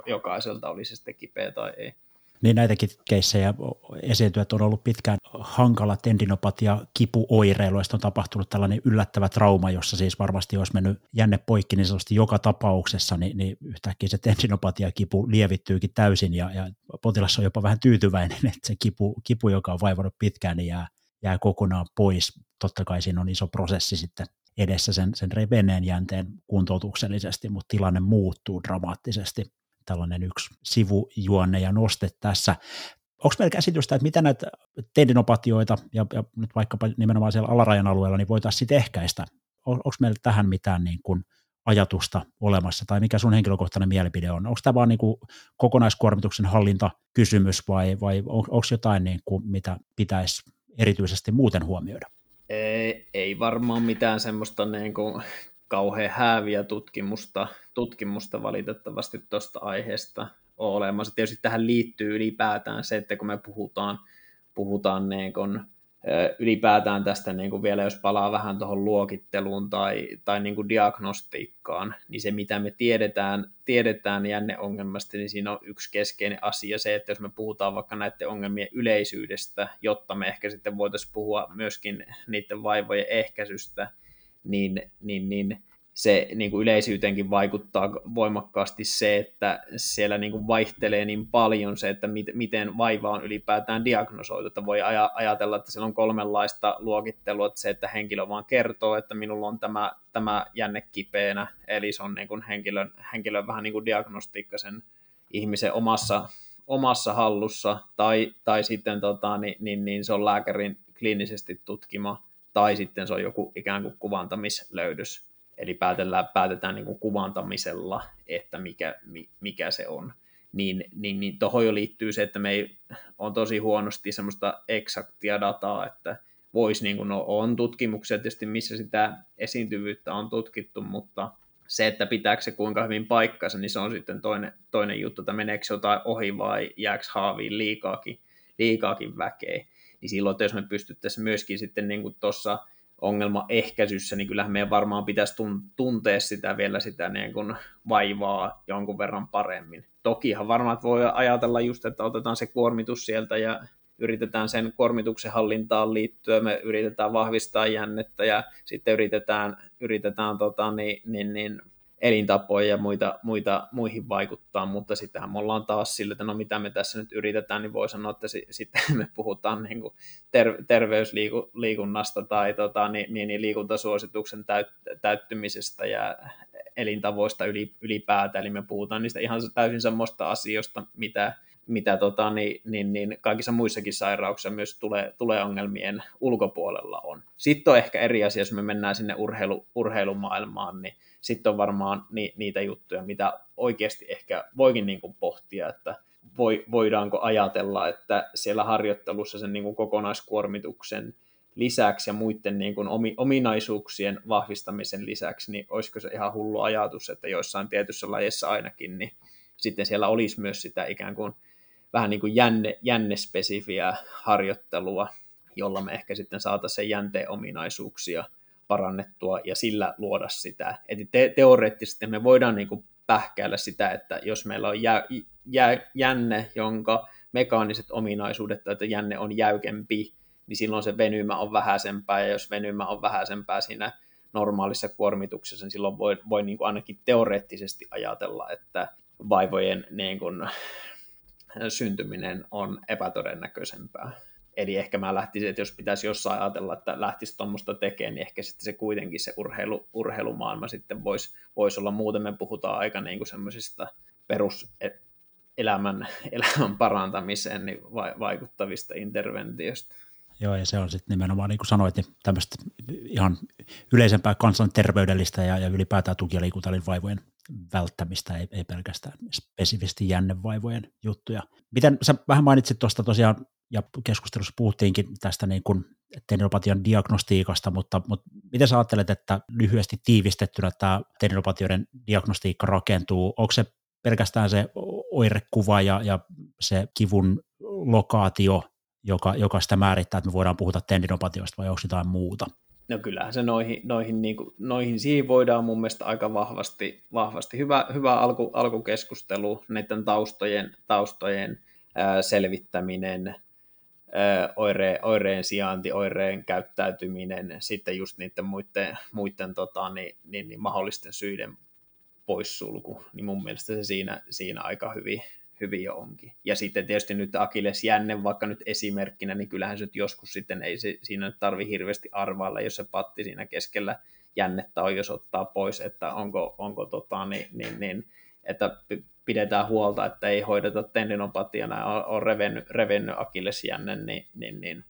jokaiselta, oli se sitten kipeä tai ei. Niin näitäkin keissejä esiintyjät on ollut pitkään hankala tendinopatia kipuoireilu, on tapahtunut tällainen yllättävä trauma, jossa siis varmasti olisi mennyt jänne poikki niin sanotusti joka tapauksessa, niin, niin yhtäkkiä se tendinopatia kipu lievittyykin täysin ja, ja potilas on jopa vähän tyytyväinen, että se kipu, kipu joka on vaivannut pitkään, niin jää, jää kokonaan pois. Totta kai siinä on iso prosessi sitten edessä sen, sen reveneen jänteen kuntoutuksellisesti, mutta tilanne muuttuu dramaattisesti. Tällainen yksi sivujuonne ja noste tässä. Onko meillä käsitystä, että mitä näitä tendinopatioita ja, ja nyt vaikkapa nimenomaan siellä alarajan alueella, niin voitaisiin sitten ehkäistä? Onko meillä tähän mitään niin kuin ajatusta olemassa, tai mikä sun henkilökohtainen mielipide on? Onko tämä vaan niin kuin kokonaiskuormituksen hallintakysymys, vai, vai on, onko jotain, niin kuin, mitä pitäisi erityisesti muuten huomioida? Ei, ei varmaan mitään semmoista niin kuin kauhean hääviä tutkimusta, tutkimusta valitettavasti tuosta aiheesta ole olemassa. Tietysti tähän liittyy ylipäätään se, että kun me puhutaan, puhutaan niin kuin ylipäätään tästä niin kuin vielä, jos palaa vähän tuohon luokitteluun tai, tai niin diagnostiikkaan, niin se mitä me tiedetään, tiedetään jänneongelmasta, niin siinä on yksi keskeinen asia se, että jos me puhutaan vaikka näiden ongelmien yleisyydestä, jotta me ehkä sitten voitaisiin puhua myöskin niiden vaivojen ehkäisystä, niin, niin, niin se niin kuin yleisyyteenkin vaikuttaa voimakkaasti se, että siellä niin kuin vaihtelee niin paljon se, että mit, miten vaiva on ylipäätään diagnosoitu. Että voi aj- ajatella, että siellä on kolmenlaista luokittelua, että se, että henkilö vaan kertoo, että minulla on tämä, tämä jänne kipeänä, eli se on niin kuin henkilön, henkilön vähän niin kuin diagnostiikka sen ihmisen omassa, omassa hallussa, tai, tai sitten tota, niin, niin, niin se on lääkärin kliinisesti tutkima, tai sitten se on joku ikään kuin kuvantamislöydys Eli päätetään, päätetään niin kuin kuvantamisella, että mikä, mikä se on. niin, niin, niin tuohon jo liittyy se, että me ei on tosi huonosti semmoista eksaktia dataa, että voisi, niin kuin, no, on tutkimuksia tietysti, missä sitä esiintyvyyttä on tutkittu, mutta se, että pitääkö se kuinka hyvin paikkansa, niin se on sitten toinen, toinen juttu, että meneekö jotain ohi vai jääkö haaviin liikaakin, liikaakin väkeä. Niin silloin, että jos me pystyttäisiin myöskin sitten niin tuossa ongelmaehkäisyssä, niin kyllähän meidän varmaan pitäisi tuntea sitä vielä sitä niin kuin vaivaa jonkun verran paremmin. Tokihan varmaan voi ajatella just, että otetaan se kuormitus sieltä ja yritetään sen kuormituksen hallintaan liittyä, me yritetään vahvistaa jännettä ja sitten yritetään, yritetään tota, niin, niin, niin, elintapoja ja muita, muita, muihin vaikuttaa, mutta sittenhän me ollaan taas sillä, että no mitä me tässä nyt yritetään, niin voi sanoa, että si- sitten me puhutaan niin kuin ter- terveysliikunnasta tai tota, niin, niin, niin liikuntasuosituksen täyt- täyttymisestä ja elintavoista ylipäätään, eli me puhutaan niistä ihan täysin samasta asioista, mitä, mitä tota, niin, niin, niin kaikissa muissakin sairauksissa myös tulee, tulee ongelmien ulkopuolella on. Sitten on ehkä eri asia, jos me mennään sinne urheilu, urheilumaailmaan, niin sitten on varmaan ni, niitä juttuja, mitä oikeasti ehkä voikin niin kuin pohtia, että voi, voidaanko ajatella, että siellä harjoittelussa sen niin kuin kokonaiskuormituksen lisäksi ja muiden niin kuin ominaisuuksien vahvistamisen lisäksi, niin olisiko se ihan hullu ajatus, että joissain tietyssä lajeissa ainakin, niin sitten siellä olisi myös sitä ikään kuin vähän niin kuin jänne, jännespesifiä harjoittelua, jolla me ehkä sitten saataisiin sen jänteen ominaisuuksia parannettua ja sillä luoda sitä. Eli te- teoreettisesti me voidaan niin kuin pähkäillä sitä, että jos meillä on jä, jä, jänne, jonka mekaaniset ominaisuudet tai että jänne on jäykempi, niin silloin se venymä on vähäisempää, ja jos venymä on vähäisempää siinä normaalissa kuormituksessa, niin silloin voi, voi niin kuin ainakin teoreettisesti ajatella, että vaivojen niin kuin, syntyminen on epätodennäköisempää. Eli ehkä mä lähtisin, että jos pitäisi jossain ajatella, että lähtisi tuommoista tekemään, niin ehkä sitten se kuitenkin se urheilu, urheilumaailma sitten voisi vois olla. Muuten me puhutaan aika niin kuin semmoisista peruselämän elämän parantamiseen niin vaikuttavista interventioista. Joo, ja se on sitten nimenomaan, niin kuin sanoit, niin tämmöistä ihan yleisempää kansanterveydellistä ja, ja ylipäätään tuki- ja liikuntalin välttämistä, ei, ei pelkästään spesifisti jännevaivojen juttuja. Miten sä vähän mainitsit tuosta tosiaan, ja keskustelussa puhuttiinkin tästä niin kuin tendinopatian diagnostiikasta, mutta, mutta miten sä ajattelet, että lyhyesti tiivistettynä tämä tendinopatioiden diagnostiikka rakentuu? Onko se pelkästään se oirekuva ja, ja se kivun lokaatio, joka, joka sitä määrittää, että me voidaan puhuta tendinopatioista vai onko jotain muuta? No kyllähän se noihin, noihin, niin kuin, noihin siihen voidaan mun mielestä aika vahvasti, vahvasti. Hyvä, hyvä alku, alkukeskustelu, näiden taustojen, taustojen ää, selvittäminen, ää, oire, oireen sijainti, oireen käyttäytyminen, sitten just niiden muiden, muiden tota, niin, niin, niin mahdollisten syiden poissulku, niin mun mielestä se siinä, siinä aika hyvin, hyvin jo onkin. Ja sitten tietysti nyt Akiles jänne, vaikka nyt esimerkkinä, niin kyllähän se joskus sitten ei se, siinä nyt tarvi hirveästi arvailla, jos se patti siinä keskellä jännettä on, jos ottaa pois, että onko, onko tota, niin, niin, niin, että pidetään huolta, että ei hoideta tendinopatiana, on, on revennyt, revennyt akillesjänne, niin, niin, niin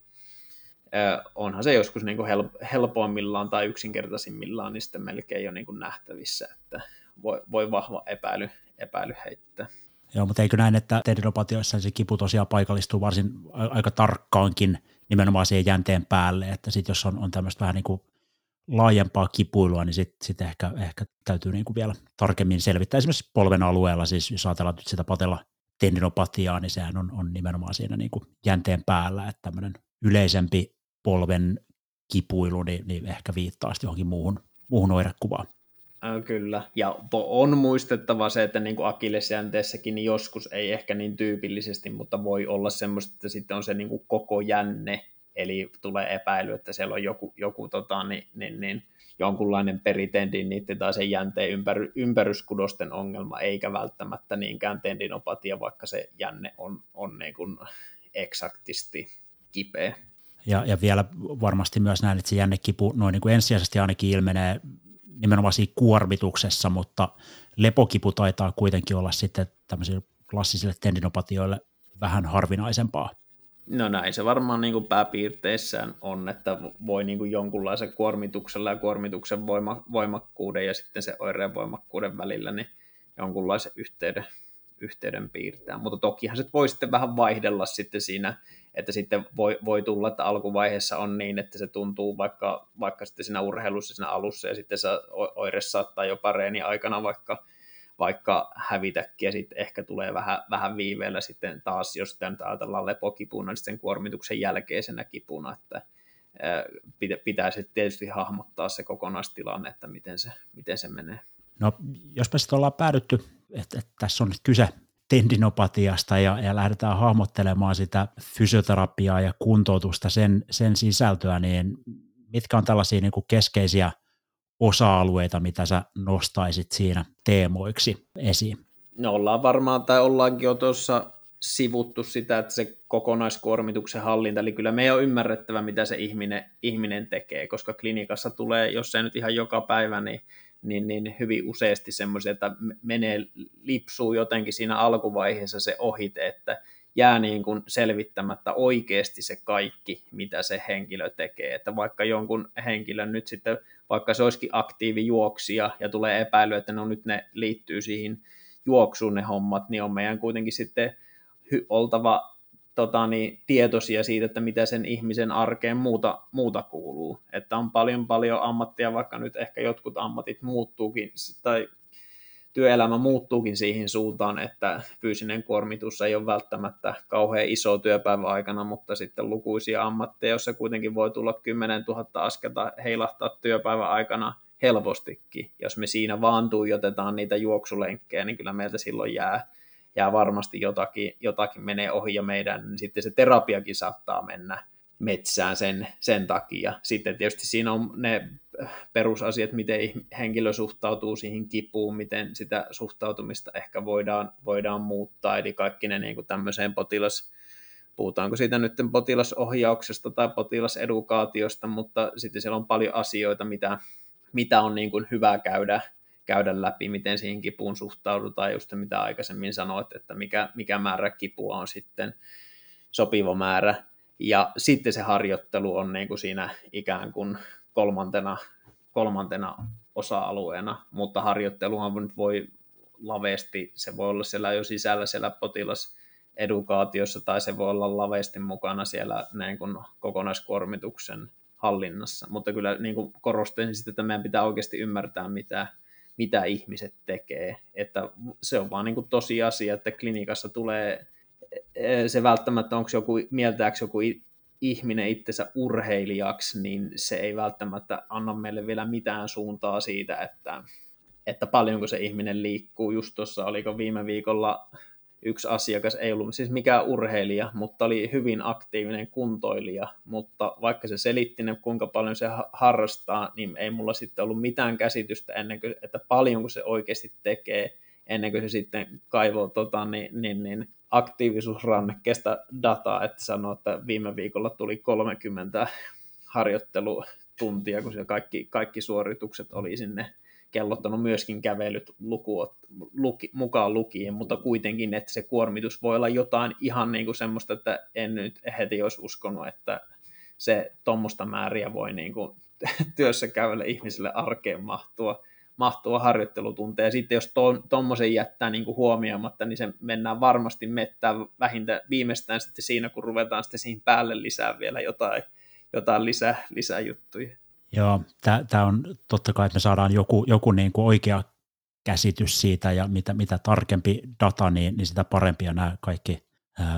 onhan se joskus niin kuin helpoimmillaan tai yksinkertaisimmillaan niin sitten melkein jo niin kuin nähtävissä, että voi, voi vahva epäily, epäily heittää. Joo, mutta eikö näin, että tendinopatioissa se kipu tosiaan paikallistuu varsin aika tarkkaankin nimenomaan siihen jänteen päälle, että sitten jos on, on tämmöistä vähän niin kuin laajempaa kipuilua, niin sitten sit ehkä, ehkä täytyy niin kuin vielä tarkemmin selvittää. Esimerkiksi polven alueella, siis jos ajatellaan nyt sitä patella tendinopatiaa, niin sehän on, on nimenomaan siinä niin kuin jänteen päällä, että tämmöinen yleisempi polven kipuilu, niin, niin ehkä viittaa johonkin muuhun, muuhun oirekuvaan. Kyllä, ja on muistettava se, että niin akillesjänteessäkin niin joskus ei ehkä niin tyypillisesti, mutta voi olla semmoista, että sitten on se niin kuin koko jänne, eli tulee epäily, että siellä on joku, joku tota, niin, niin, niin, jonkunlainen peritendiniitti tai sen jänteen ympär, ympäryskudosten ongelma, eikä välttämättä niinkään tendinopatia, vaikka se jänne on, on niin kuin eksaktisti kipeä. Ja, ja vielä varmasti myös näin, että se jännekipu noin niin kuin ensisijaisesti ainakin ilmenee nimenomaan siinä kuormituksessa, mutta lepokipu taitaa kuitenkin olla sitten tämmöisille klassisille tendinopatioille vähän harvinaisempaa. No näin se varmaan niin kuin pääpiirteissään on, että voi niin kuin jonkunlaisen kuormituksella ja kuormituksen voima, voimakkuuden ja sitten se oireen voimakkuuden välillä niin jonkunlaisen yhteyden, yhteyden piirtää. Mutta tokihan se voi sitten vähän vaihdella sitten siinä, että sitten voi, voi tulla, että alkuvaiheessa on niin, että se tuntuu vaikka, vaikka sitten siinä urheilussa siinä alussa ja sitten se oire saattaa jopa reeni aikana vaikka, vaikka hävitäkin ja sitten ehkä tulee vähän, vähän viiveellä sitten taas, jos sitä nyt ajatellaan lepokipuna, niin sitten kuormituksen jälkeisenä kipuna, että pitäisi tietysti hahmottaa se kokonaistilanne, että miten se, miten se menee. No, jos me sitten ollaan päädytty, että, että tässä on nyt kyse tendinopatiasta ja, ja lähdetään hahmottelemaan sitä fysioterapiaa ja kuntoutusta, sen, sen sisältöä, niin mitkä on tällaisia niin kuin keskeisiä osa-alueita, mitä sä nostaisit siinä teemoiksi esiin? No ollaan varmaan, tai ollaankin jo tuossa sivuttu sitä, että se kokonaiskuormituksen hallinta, eli kyllä meidän on ymmärrettävä, mitä se ihminen, ihminen tekee, koska klinikassa tulee, jos ei nyt ihan joka päivä, niin niin, niin hyvin useasti semmoisia, että menee, lipsuu jotenkin siinä alkuvaiheessa se ohite, että jää niin kuin selvittämättä oikeasti se kaikki, mitä se henkilö tekee. Että vaikka jonkun henkilön nyt sitten, vaikka se olisikin aktiivijuoksija ja tulee epäily, että no nyt ne liittyy siihen juoksuun ne hommat, niin on meidän kuitenkin sitten oltava tota, niin, tietoisia siitä, että mitä sen ihmisen arkeen muuta, muuta kuuluu. Että on paljon paljon ammattia, vaikka nyt ehkä jotkut ammatit muuttuukin, tai työelämä muuttuukin siihen suuntaan, että fyysinen kuormitus ei ole välttämättä kauhean iso työpäivä aikana, mutta sitten lukuisia ammatteja, joissa kuitenkin voi tulla 10 000 askelta heilahtaa työpäivän aikana helpostikin. Jos me siinä vaan tuijotetaan niitä juoksulenkkejä, niin kyllä meiltä silloin jää ja varmasti jotakin, jotakin menee ohi ja meidän niin sitten se terapiakin saattaa mennä metsään sen, sen takia. Sitten tietysti siinä on ne perusasiat, miten henkilö suhtautuu siihen kipuun, miten sitä suhtautumista ehkä voidaan, voidaan muuttaa, eli kaikki ne niin kuin tämmöiseen potilas, puhutaanko siitä nyt potilasohjauksesta tai potilasedukaatiosta, mutta sitten siellä on paljon asioita, mitä, mitä on niin kuin hyvä käydä, käydä läpi, miten siihen kipuun suhtaudutaan, just mitä aikaisemmin sanoit, että mikä, mikä määrä kipua on sitten sopiva määrä. Ja sitten se harjoittelu on niin kuin siinä ikään kuin kolmantena, kolmantena osa-alueena, mutta harjoitteluhan nyt voi laveesti, se voi olla siellä jo sisällä siellä potilasedukaatiossa tai se voi olla laveesti mukana siellä niin kuin kokonaiskuormituksen hallinnassa, mutta kyllä niin kuin korostin sitä, että meidän pitää oikeasti ymmärtää, mitä, mitä ihmiset tekee. Että se on vaan niin kuin tosiasia, että klinikassa tulee e, se välttämättä, onko joku, mieltääkö joku ihminen itsensä urheilijaksi, niin se ei välttämättä anna meille vielä mitään suuntaa siitä, että, että paljonko se ihminen liikkuu. Just tuossa, oliko viime viikolla yksi asiakas ei ollut siis mikään urheilija, mutta oli hyvin aktiivinen kuntoilija, mutta vaikka se selitti ne, kuinka paljon se harrastaa, niin ei mulla sitten ollut mitään käsitystä ennen kuin, että paljonko se oikeasti tekee, ennen kuin se sitten kaivoo tota, niin, niin, niin aktiivisuusrannekkeesta dataa, että sanoo, että viime viikolla tuli 30 harjoittelutuntia, kun se kaikki, kaikki suoritukset oli sinne kellottanut myöskin kävelyt luku, luki, mukaan lukien, mutta kuitenkin, että se kuormitus voi olla jotain ihan niin kuin semmoista, että en nyt heti olisi uskonut, että se tuommoista määriä voi niin kuin työssä käyvälle ihmiselle arkeen mahtua, mahtua harjoittelutunteja. Sitten jos tuommoisen jättää niin kuin huomioimatta, niin se mennään varmasti mettään vähintään viimeistään sitten siinä, kun ruvetaan sitten siihen päälle lisää vielä jotain, jotain lisää, lisää juttuja. Joo, tämä on totta kai, että me saadaan joku, joku niin kuin oikea käsitys siitä ja mitä, mitä tarkempi data, niin, niin sitä parempia nämä kaikki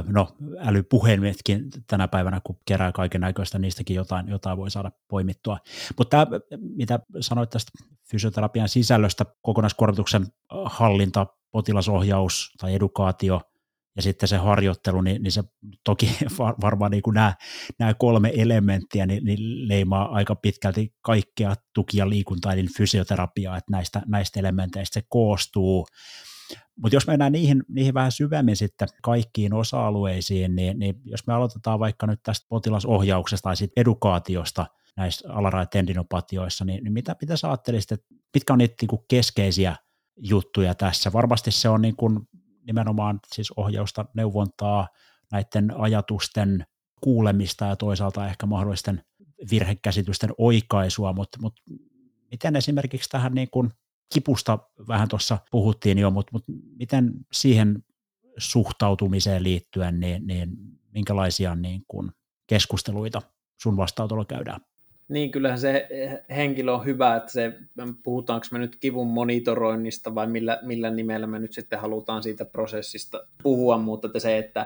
no, älypuhelimetkin tänä päivänä, kun kerää kaiken näköistä, niistäkin jotain, jotain voi saada poimittua. Mutta tämä, mitä sanoit tästä fysioterapian sisällöstä, kokonaiskuormituksen hallinta, potilasohjaus tai edukaatio – ja sitten se harjoittelu, niin, niin se toki varmaan niin kuin nämä, nämä kolme elementtiä niin, niin leimaa aika pitkälti kaikkea tuki- ja liikuntaa, eli fysioterapiaa, että näistä, näistä elementeistä se koostuu. Mutta jos mennään niihin, niihin vähän syvemmin sitten kaikkiin osa-alueisiin, niin, niin jos me aloitetaan vaikka nyt tästä potilasohjauksesta tai sitten edukaatiosta näissä alarajatendinopatioissa, niin, niin mitä, mitä sä ajattelisit, että mitkä on niitä niin kuin keskeisiä juttuja tässä? Varmasti se on niin kuin nimenomaan siis ohjausta, neuvontaa, näiden ajatusten kuulemista ja toisaalta ehkä mahdollisten virhekäsitysten oikaisua, mutta, mutta miten esimerkiksi tähän niin kuin kipusta vähän tuossa puhuttiin jo, mutta, mutta miten siihen suhtautumiseen liittyen, niin, niin minkälaisia niin kuin keskusteluita sun vastaanotolla käydään? Niin, kyllähän se henkilö on hyvä, että se, puhutaanko me nyt kivun monitoroinnista vai millä, millä nimellä me nyt sitten halutaan siitä prosessista puhua, mutta että se, että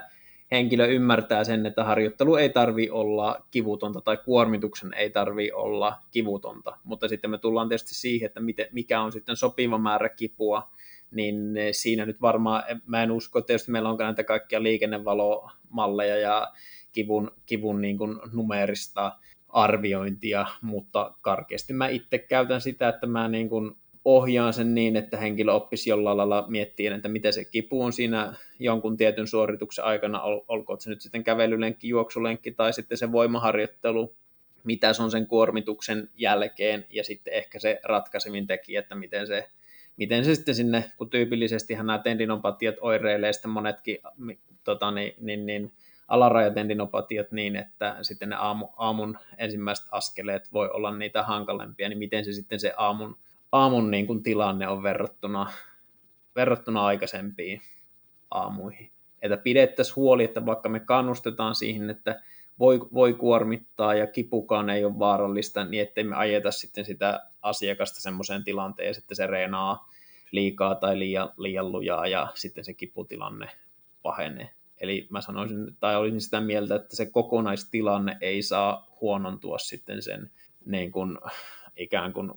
henkilö ymmärtää sen, että harjoittelu ei tarvi olla kivutonta tai kuormituksen ei tarvi olla kivutonta, mutta sitten me tullaan tietysti siihen, että mikä on sitten sopiva määrä kipua, niin siinä nyt varmaan, mä en usko, että tietysti meillä on näitä kaikkia liikennevalomalleja ja kivun, kivun niin kuin numerista arviointia, mutta karkeasti mä itse käytän sitä, että mä niin kuin ohjaan sen niin, että henkilö oppisi jollain lailla miettiä, että miten se kipu on siinä jonkun tietyn suorituksen aikana, ol, olkoon se nyt sitten kävelylenkki, juoksulenkki tai sitten se voimaharjoittelu, mitä se on sen kuormituksen jälkeen ja sitten ehkä se ratkaisevin tekijä, että miten se, miten se sitten sinne, kun tyypillisesti nämä tendinopatiat oireilee sitten monetkin tota, niin, niin, niin, alarajatendinopatiat niin, että sitten ne aamu, aamun ensimmäiset askeleet voi olla niitä hankalempia, niin miten se sitten se aamun, aamun niin kuin tilanne on verrattuna, verrattuna aikaisempiin aamuihin. Että pidettäisiin huoli, että vaikka me kannustetaan siihen, että voi, voi kuormittaa ja kipukaan ei ole vaarallista, niin ettei me ajeta sitten sitä asiakasta semmoiseen tilanteeseen, että se reenaa liikaa tai liian, liian lujaa ja sitten se kiputilanne pahenee. Eli mä sanoisin, tai olisin sitä mieltä, että se kokonaistilanne ei saa huonontua sitten sen niin kuin, ikään kuin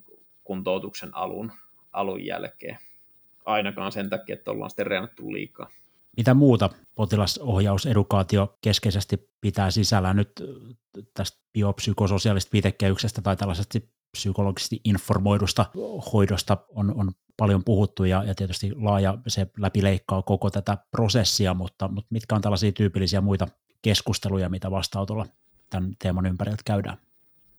kuntoutuksen alun, alun jälkeen. Ainakaan sen takia, että ollaan sitten reenattu liikaa. Mitä muuta potilasohjausedukaatio keskeisesti pitää sisällä nyt tästä biopsykososiaalista viitekehyksestä tai tällaisesta psykologisesti informoidusta hoidosta on, on paljon puhuttu ja, ja tietysti laaja se läpileikkaa koko tätä prosessia, mutta, mutta mitkä on tällaisia tyypillisiä muita keskusteluja, mitä vastaanotolla tämän teeman ympäriltä käydään?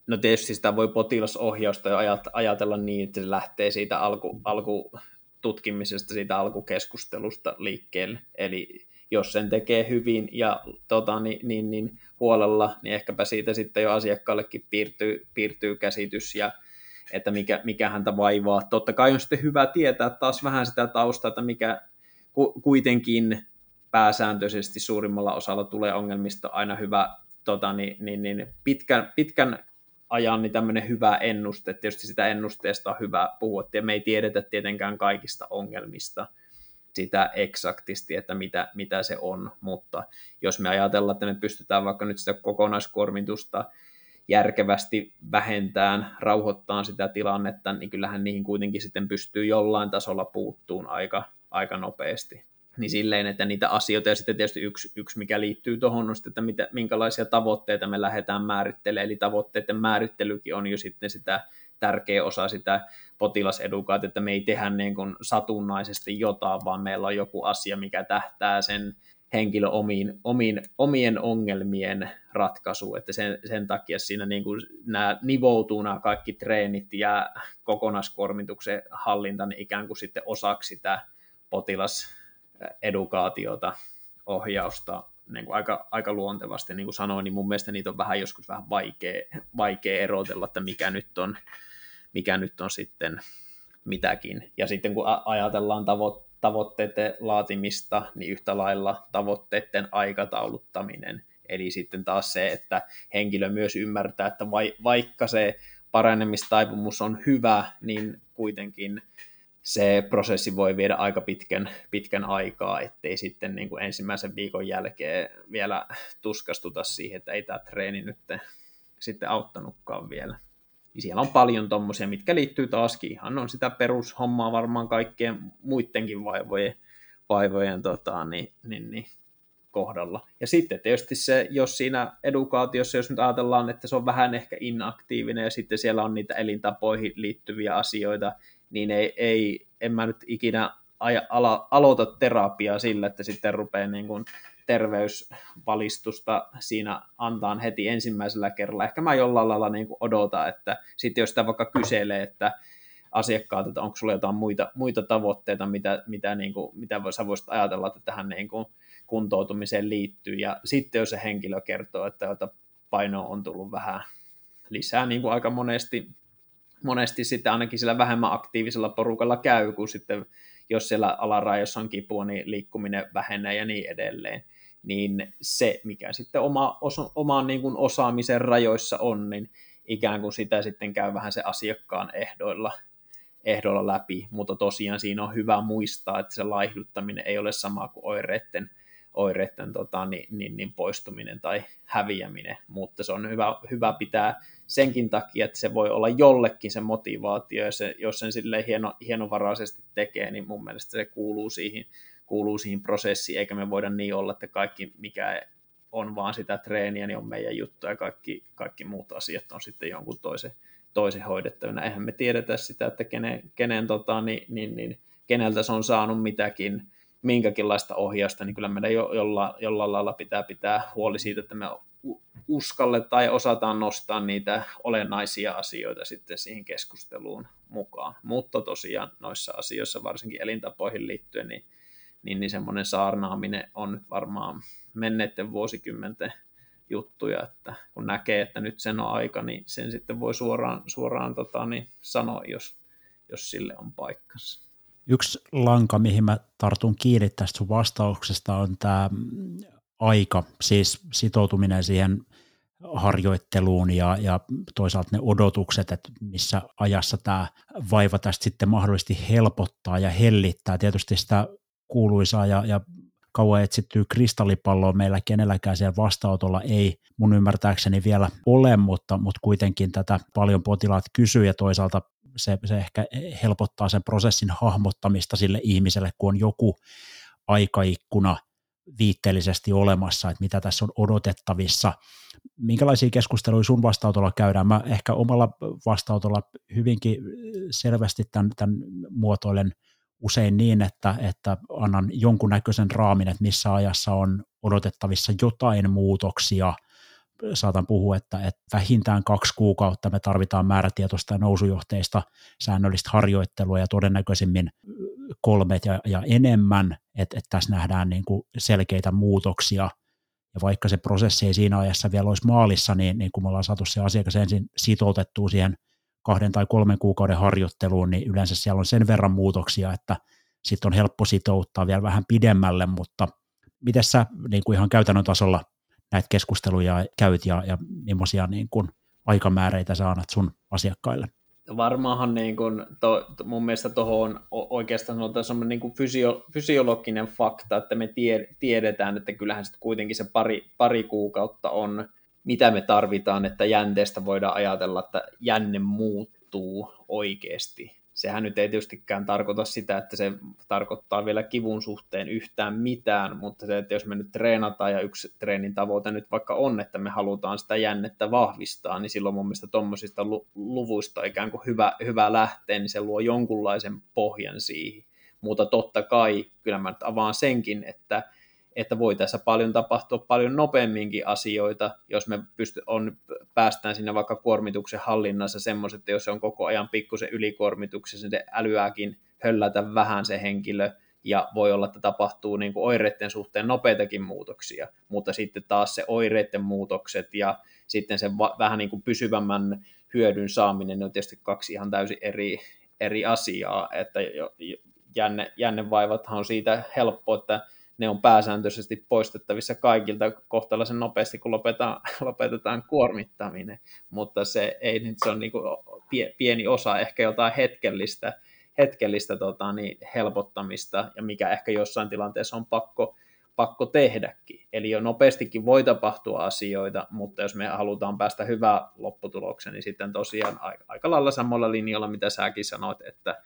No tietysti sitä voi potilasohjausta jo ajatella niin, että se lähtee siitä alku, alkututkimisesta, siitä alkukeskustelusta liikkeelle. Eli jos sen tekee hyvin ja tota, niin, niin, niin huolella, niin ehkäpä siitä sitten jo asiakkaallekin piirtyy, piirtyy käsitys ja että mikä, mikä häntä vaivaa. Totta kai on sitten hyvä tietää taas vähän sitä taustaa, että mikä kuitenkin pääsääntöisesti suurimmalla osalla tulee ongelmista aina hyvä tota, niin, niin, niin pitkän, pitkän ajan niin tämmöinen hyvä ennuste. Tietysti sitä ennusteesta on hyvä puhua, ja me ei tiedetä tietenkään kaikista ongelmista sitä eksaktisti, että mitä, mitä se on, mutta jos me ajatellaan, että me pystytään vaikka nyt sitä kokonaiskuormitusta järkevästi vähentään, rauhoittaa sitä tilannetta, niin kyllähän niihin kuitenkin sitten pystyy jollain tasolla puuttuun aika, aika nopeasti. Niin silleen, että niitä asioita, ja sitten tietysti yksi, yksi mikä liittyy tuohon, on sitten, että mitä, minkälaisia tavoitteita me lähdetään määrittelemään, eli tavoitteiden määrittelykin on jo sitten sitä tärkeä osa sitä potilasedukaatiota, että me ei tehdä niin kuin satunnaisesti jotain, vaan meillä on joku asia, mikä tähtää sen henkilö omiin, omiin, omien ongelmien ratkaisu, että sen, sen takia siinä niin kuin nämä nivoutuu nämä kaikki treenit ja kokonaiskuormituksen hallinta niin ikään kuin sitten osaksi sitä potilasedukaatiota, ohjausta niin kuin aika, aika luontevasti. Niin kuin sanoin, niin mun mielestä niitä on vähän joskus vähän vaikea, vaikea erotella, että mikä nyt on, mikä nyt on sitten mitäkin. Ja sitten kun ajatellaan tavo- tavoitteiden laatimista, niin yhtä lailla tavoitteiden aikatauluttaminen. Eli sitten taas se, että henkilö myös ymmärtää, että vaikka se paranemistaipumus on hyvä, niin kuitenkin se prosessi voi viedä aika pitkän, pitkän aikaa, ettei sitten niin kuin ensimmäisen viikon jälkeen vielä tuskastuta siihen, että ei tämä treeni nyt sitten auttanutkaan vielä niin siellä on paljon tommosia, mitkä liittyy taaskin ihan on sitä perushommaa varmaan kaikkien muidenkin vaivojen, vaivojen tota, niin, niin, niin, kohdalla. Ja sitten tietysti se, jos siinä edukaatiossa, jos nyt ajatellaan, että se on vähän ehkä inaktiivinen ja sitten siellä on niitä elintapoihin liittyviä asioita, niin ei, ei en mä nyt ikinä aja, ala, aloita terapiaa sillä, että sitten rupeaa niin kuin terveysvalistusta siinä antaa heti ensimmäisellä kerralla. Ehkä mä jollain lailla niin kuin odotan, että sitten jos sitä vaikka kyselee, että asiakkaat, että onko sulla jotain muita, muita tavoitteita, mitä, mitä, niin kuin, mitä sä voisit ajatella, että tähän niin kuin kuntoutumiseen liittyy. Ja sitten jos se henkilö kertoo, että paino on tullut vähän lisää, niin kuin aika monesti, monesti sitten ainakin sillä vähemmän aktiivisella porukalla käy, kun sitten jos siellä alarajoissa on kipua, niin liikkuminen vähenee ja niin edelleen. Niin se, mikä sitten oma, osa, oman niin kuin osaamisen rajoissa on, niin ikään kuin sitä sitten käy vähän se asiakkaan ehdoilla, ehdoilla läpi, mutta tosiaan siinä on hyvä muistaa, että se laihduttaminen ei ole sama kuin oireiden oireiden tota, niin, niin, niin poistuminen tai häviäminen, mutta se on hyvä, hyvä pitää senkin takia, että se voi olla jollekin se motivaatio, ja se, jos sen sille hieno, hienovaraisesti tekee, niin mun mielestä se kuuluu siihen, kuuluu siihen prosessiin, eikä me voida niin olla, että kaikki mikä on vaan sitä treeniä, niin on meidän juttu, ja kaikki, kaikki muut asiat on sitten jonkun toisen, toisen hoidettavana. Eihän me tiedetä sitä, että kenen, kenen tota, niin, niin, niin, keneltä se on saanut mitäkin, minkäkinlaista ohjausta, niin kyllä meidän jo, jolla, jollain lailla pitää pitää huoli siitä, että me uskalle tai osataan nostaa niitä olennaisia asioita sitten siihen keskusteluun mukaan. Mutta tosiaan noissa asioissa, varsinkin elintapoihin liittyen, niin, niin, niin semmoinen saarnaaminen on varmaan menneiden vuosikymmenten juttuja, että kun näkee, että nyt sen on aika, niin sen sitten voi suoraan, suoraan tota, niin sanoa, jos, jos sille on paikkansa. Yksi lanka, mihin mä tartun kiinni tästä sun vastauksesta, on tämä aika, siis sitoutuminen siihen harjoitteluun ja, ja toisaalta ne odotukset, että missä ajassa tämä vaiva tästä sitten mahdollisesti helpottaa ja hellittää. Tietysti sitä kuuluisaa ja, ja kauan etsittyä kristallipalloa meillä kenelläkään siellä vastaanotolla ei mun ymmärtääkseni vielä ole, mutta, mutta kuitenkin tätä paljon potilaat kysyy ja toisaalta se, se ehkä helpottaa sen prosessin hahmottamista sille ihmiselle, kun on joku aikaikkuna viitteellisesti olemassa, että mitä tässä on odotettavissa. Minkälaisia keskusteluja sun vastaanotolla käydään? Mä ehkä omalla vastaanotolla hyvinkin selvästi tämän, tämän muotoilen usein niin, että, että annan jonkunnäköisen raamin, että missä ajassa on odotettavissa jotain muutoksia – saatan puhua, että, että vähintään kaksi kuukautta me tarvitaan määrätietoista ja nousujohteista säännöllistä harjoittelua ja todennäköisimmin kolmet ja, ja enemmän, että, että tässä nähdään niin kuin selkeitä muutoksia. Ja vaikka se prosessi ei siinä ajassa vielä olisi maalissa, niin, niin kun me ollaan saatu se asiakas ensin sitoutettua siihen kahden tai kolmen kuukauden harjoitteluun, niin yleensä siellä on sen verran muutoksia, että sitten on helppo sitouttaa vielä vähän pidemmälle, mutta miten sä niin kuin ihan käytännön tasolla näitä keskusteluja käyt ja, ja millaisia niin kuin aikamääreitä sä annat sun asiakkaille? Varmaanhan niin kuin to, mun mielestä tuohon on oikeastaan sanotaan semmoinen niin kuin fysio, fysiologinen fakta, että me tie, tiedetään, että kyllähän sitten kuitenkin se pari, pari kuukautta on, mitä me tarvitaan, että jänteestä voidaan ajatella, että jänne muuttuu oikeasti sehän nyt ei tietystikään tarkoita sitä, että se tarkoittaa vielä kivun suhteen yhtään mitään, mutta se, että jos me nyt treenataan ja yksi treenin tavoite nyt vaikka on, että me halutaan sitä jännettä vahvistaa, niin silloin mun mielestä tuommoisista luvuista ikään kuin hyvä, hyvä lähteä, niin se luo jonkunlaisen pohjan siihen. Mutta totta kai, kyllä mä nyt avaan senkin, että että voi tässä paljon tapahtua paljon nopeamminkin asioita, jos me pysty, on, päästään sinne vaikka kuormituksen hallinnassa semmoiset, että jos se on koko ajan pikkusen ylikuormituksessa, se älyääkin höllätä vähän se henkilö, ja voi olla, että tapahtuu niin kuin oireiden suhteen nopeitakin muutoksia, mutta sitten taas se oireiden muutokset ja sitten se va- vähän niin kuin pysyvämmän hyödyn saaminen on tietysti kaksi ihan täysin eri, eri asiaa, että jänne, jännevaivathan on siitä helppo, että ne on pääsääntöisesti poistettavissa kaikilta kohtalaisen nopeasti, kun lopetetaan, lopetetaan kuormittaminen, mutta se ei nyt se on niin kuin pieni osa ehkä jotain hetkellistä, hetkellistä tota, niin helpottamista, ja mikä ehkä jossain tilanteessa on pakko, pakko tehdäkin. Eli jo nopeastikin voi tapahtua asioita, mutta jos me halutaan päästä hyvään lopputulokseen, niin sitten tosiaan aika lailla samalla linjalla, mitä säkin sanoit, että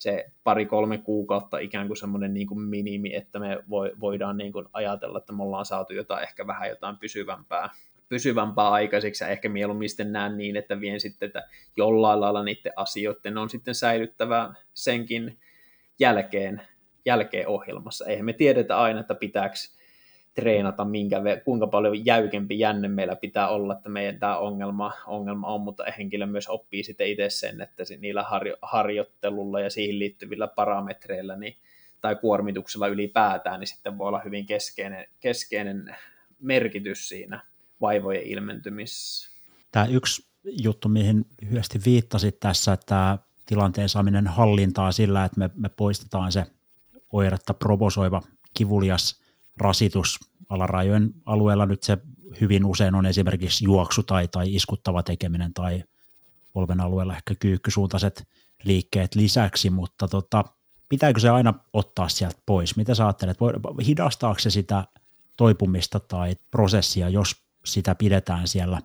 se pari-kolme kuukautta ikään kuin semmoinen niin kuin minimi, että me voidaan niin kuin ajatella, että me ollaan saatu jotain ehkä vähän jotain pysyvämpää, pysyvämpää aikaiseksi, ja ehkä mieluummin sitten näen niin, että vien sitten, että jollain lailla niiden asioiden on sitten säilyttävä senkin jälkeen, jälkeen ohjelmassa. Eihän me tiedetä aina, että pitääkö treenata, minkä, kuinka paljon jäykempi jänne meillä pitää olla, että meidän tämä ongelma, ongelma on, mutta henkilö myös oppii sitten itse sen, että niillä harjo, harjoittelulla ja siihen liittyvillä parametreillä niin, tai kuormituksella ylipäätään, niin sitten voi olla hyvin keskeinen, keskeinen merkitys siinä vaivojen ilmentymisessä. Tämä yksi juttu, mihin lyhyesti viittasit tässä, että tilanteen saaminen hallintaa sillä, että me, me poistetaan se oiretta provosoiva kivulias rasitus alarajojen alueella nyt se hyvin usein on esimerkiksi juoksu tai, tai iskuttava tekeminen tai polven alueella ehkä kyykkysuuntaiset liikkeet lisäksi, mutta tota, pitääkö se aina ottaa sieltä pois? Mitä sä ajattelet? Hidastaako se sitä toipumista tai prosessia, jos sitä pidetään siellä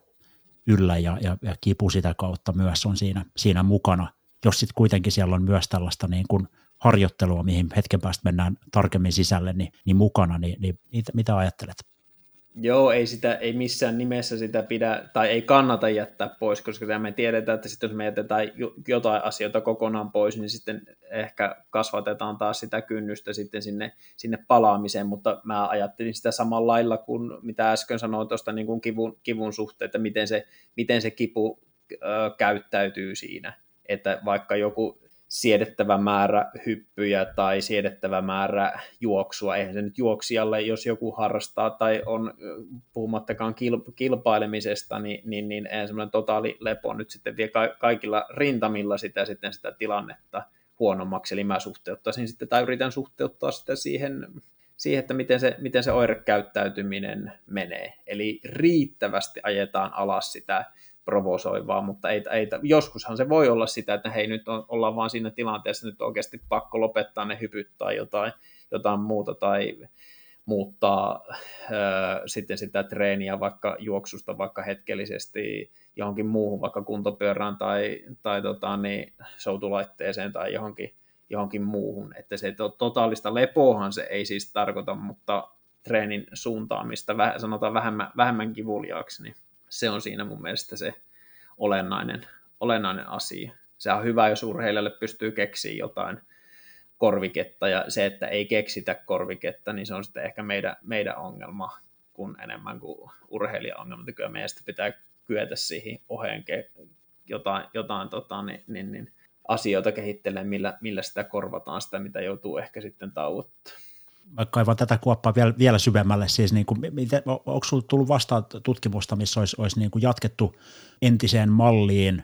yllä ja, ja, ja kipu sitä kautta myös on siinä, siinä mukana, jos sitten kuitenkin siellä on myös tällaista niin kuin harjoittelua, mihin hetken päästä mennään tarkemmin sisälle, niin, niin mukana, niin, niin mitä, mitä ajattelet? Joo, ei, sitä, ei missään nimessä sitä pidä, tai ei kannata jättää pois, koska me tiedetään, että sitten jos me jätetään jotain asioita kokonaan pois, niin sitten ehkä kasvatetaan taas sitä kynnystä sitten sinne, sinne palaamiseen, mutta mä ajattelin sitä samalla lailla kuin mitä äsken sanoin tuosta niin kuin kivun, kivun suhteen, että miten se, miten se kipu ö, käyttäytyy siinä, että vaikka joku siedettävä määrä hyppyjä tai siedettävä määrä juoksua. Eihän se nyt juoksijalle, jos joku harrastaa tai on puhumattakaan kilpailemisesta, niin, niin, niin eihän semmoinen totaali lepo nyt sitten vie kaikilla rintamilla sitä, sitten sitä tilannetta huonommaksi. Eli mä suhteuttaisin sitten, tai yritän suhteuttaa sitä siihen, siihen että miten se, miten se oirekäyttäytyminen menee. Eli riittävästi ajetaan alas sitä provosoivaa, mutta ei, ei, joskushan se voi olla sitä, että hei nyt on, ollaan vaan siinä tilanteessa, nyt oikeasti pakko lopettaa ne hypyt tai jotain, jotain muuta tai muuttaa ö, sitten sitä treeniä vaikka juoksusta vaikka hetkellisesti johonkin muuhun, vaikka kuntopyörään tai, tai tota, niin, soutulaitteeseen tai johonkin, johonkin muuhun. Että se to, totaalista lepoahan se ei siis tarkoita, mutta treenin suuntaamista, sanotaan vähemmän, vähemmän kivuliaaksi, niin se on siinä mun mielestä se olennainen, olennainen asia. Se on hyvä, jos urheilijalle pystyy keksiä jotain korviketta, ja se, että ei keksitä korviketta, niin se on sitten ehkä meidän, meidän ongelma, kun enemmän kuin urheilijan ongelma. Kyllä meidän pitää kyetä siihen oheen jotain, jotain tota, niin, niin, niin, asioita kehittelemään, millä, millä sitä korvataan sitä, mitä joutuu ehkä sitten tauottamaan mä kaivan tätä kuoppaa vielä, vielä syvemmälle, siis niin kuin, miten, onko sinulla tullut vastaan tutkimusta, missä olisi, olisi niin kuin jatkettu entiseen malliin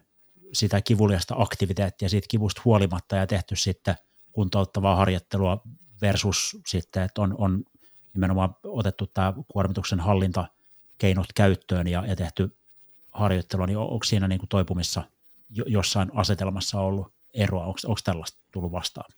sitä kivuliasta aktiviteettia siitä kivusta huolimatta ja tehty sitten kuntouttavaa harjoittelua versus sitten, että on, on nimenomaan otettu tämä kuormituksen hallintakeinot käyttöön ja, ja tehty harjoittelua, niin onko siinä niin kuin toipumissa jossain asetelmassa ollut eroa, onko, onko tällaista tullut vastaan?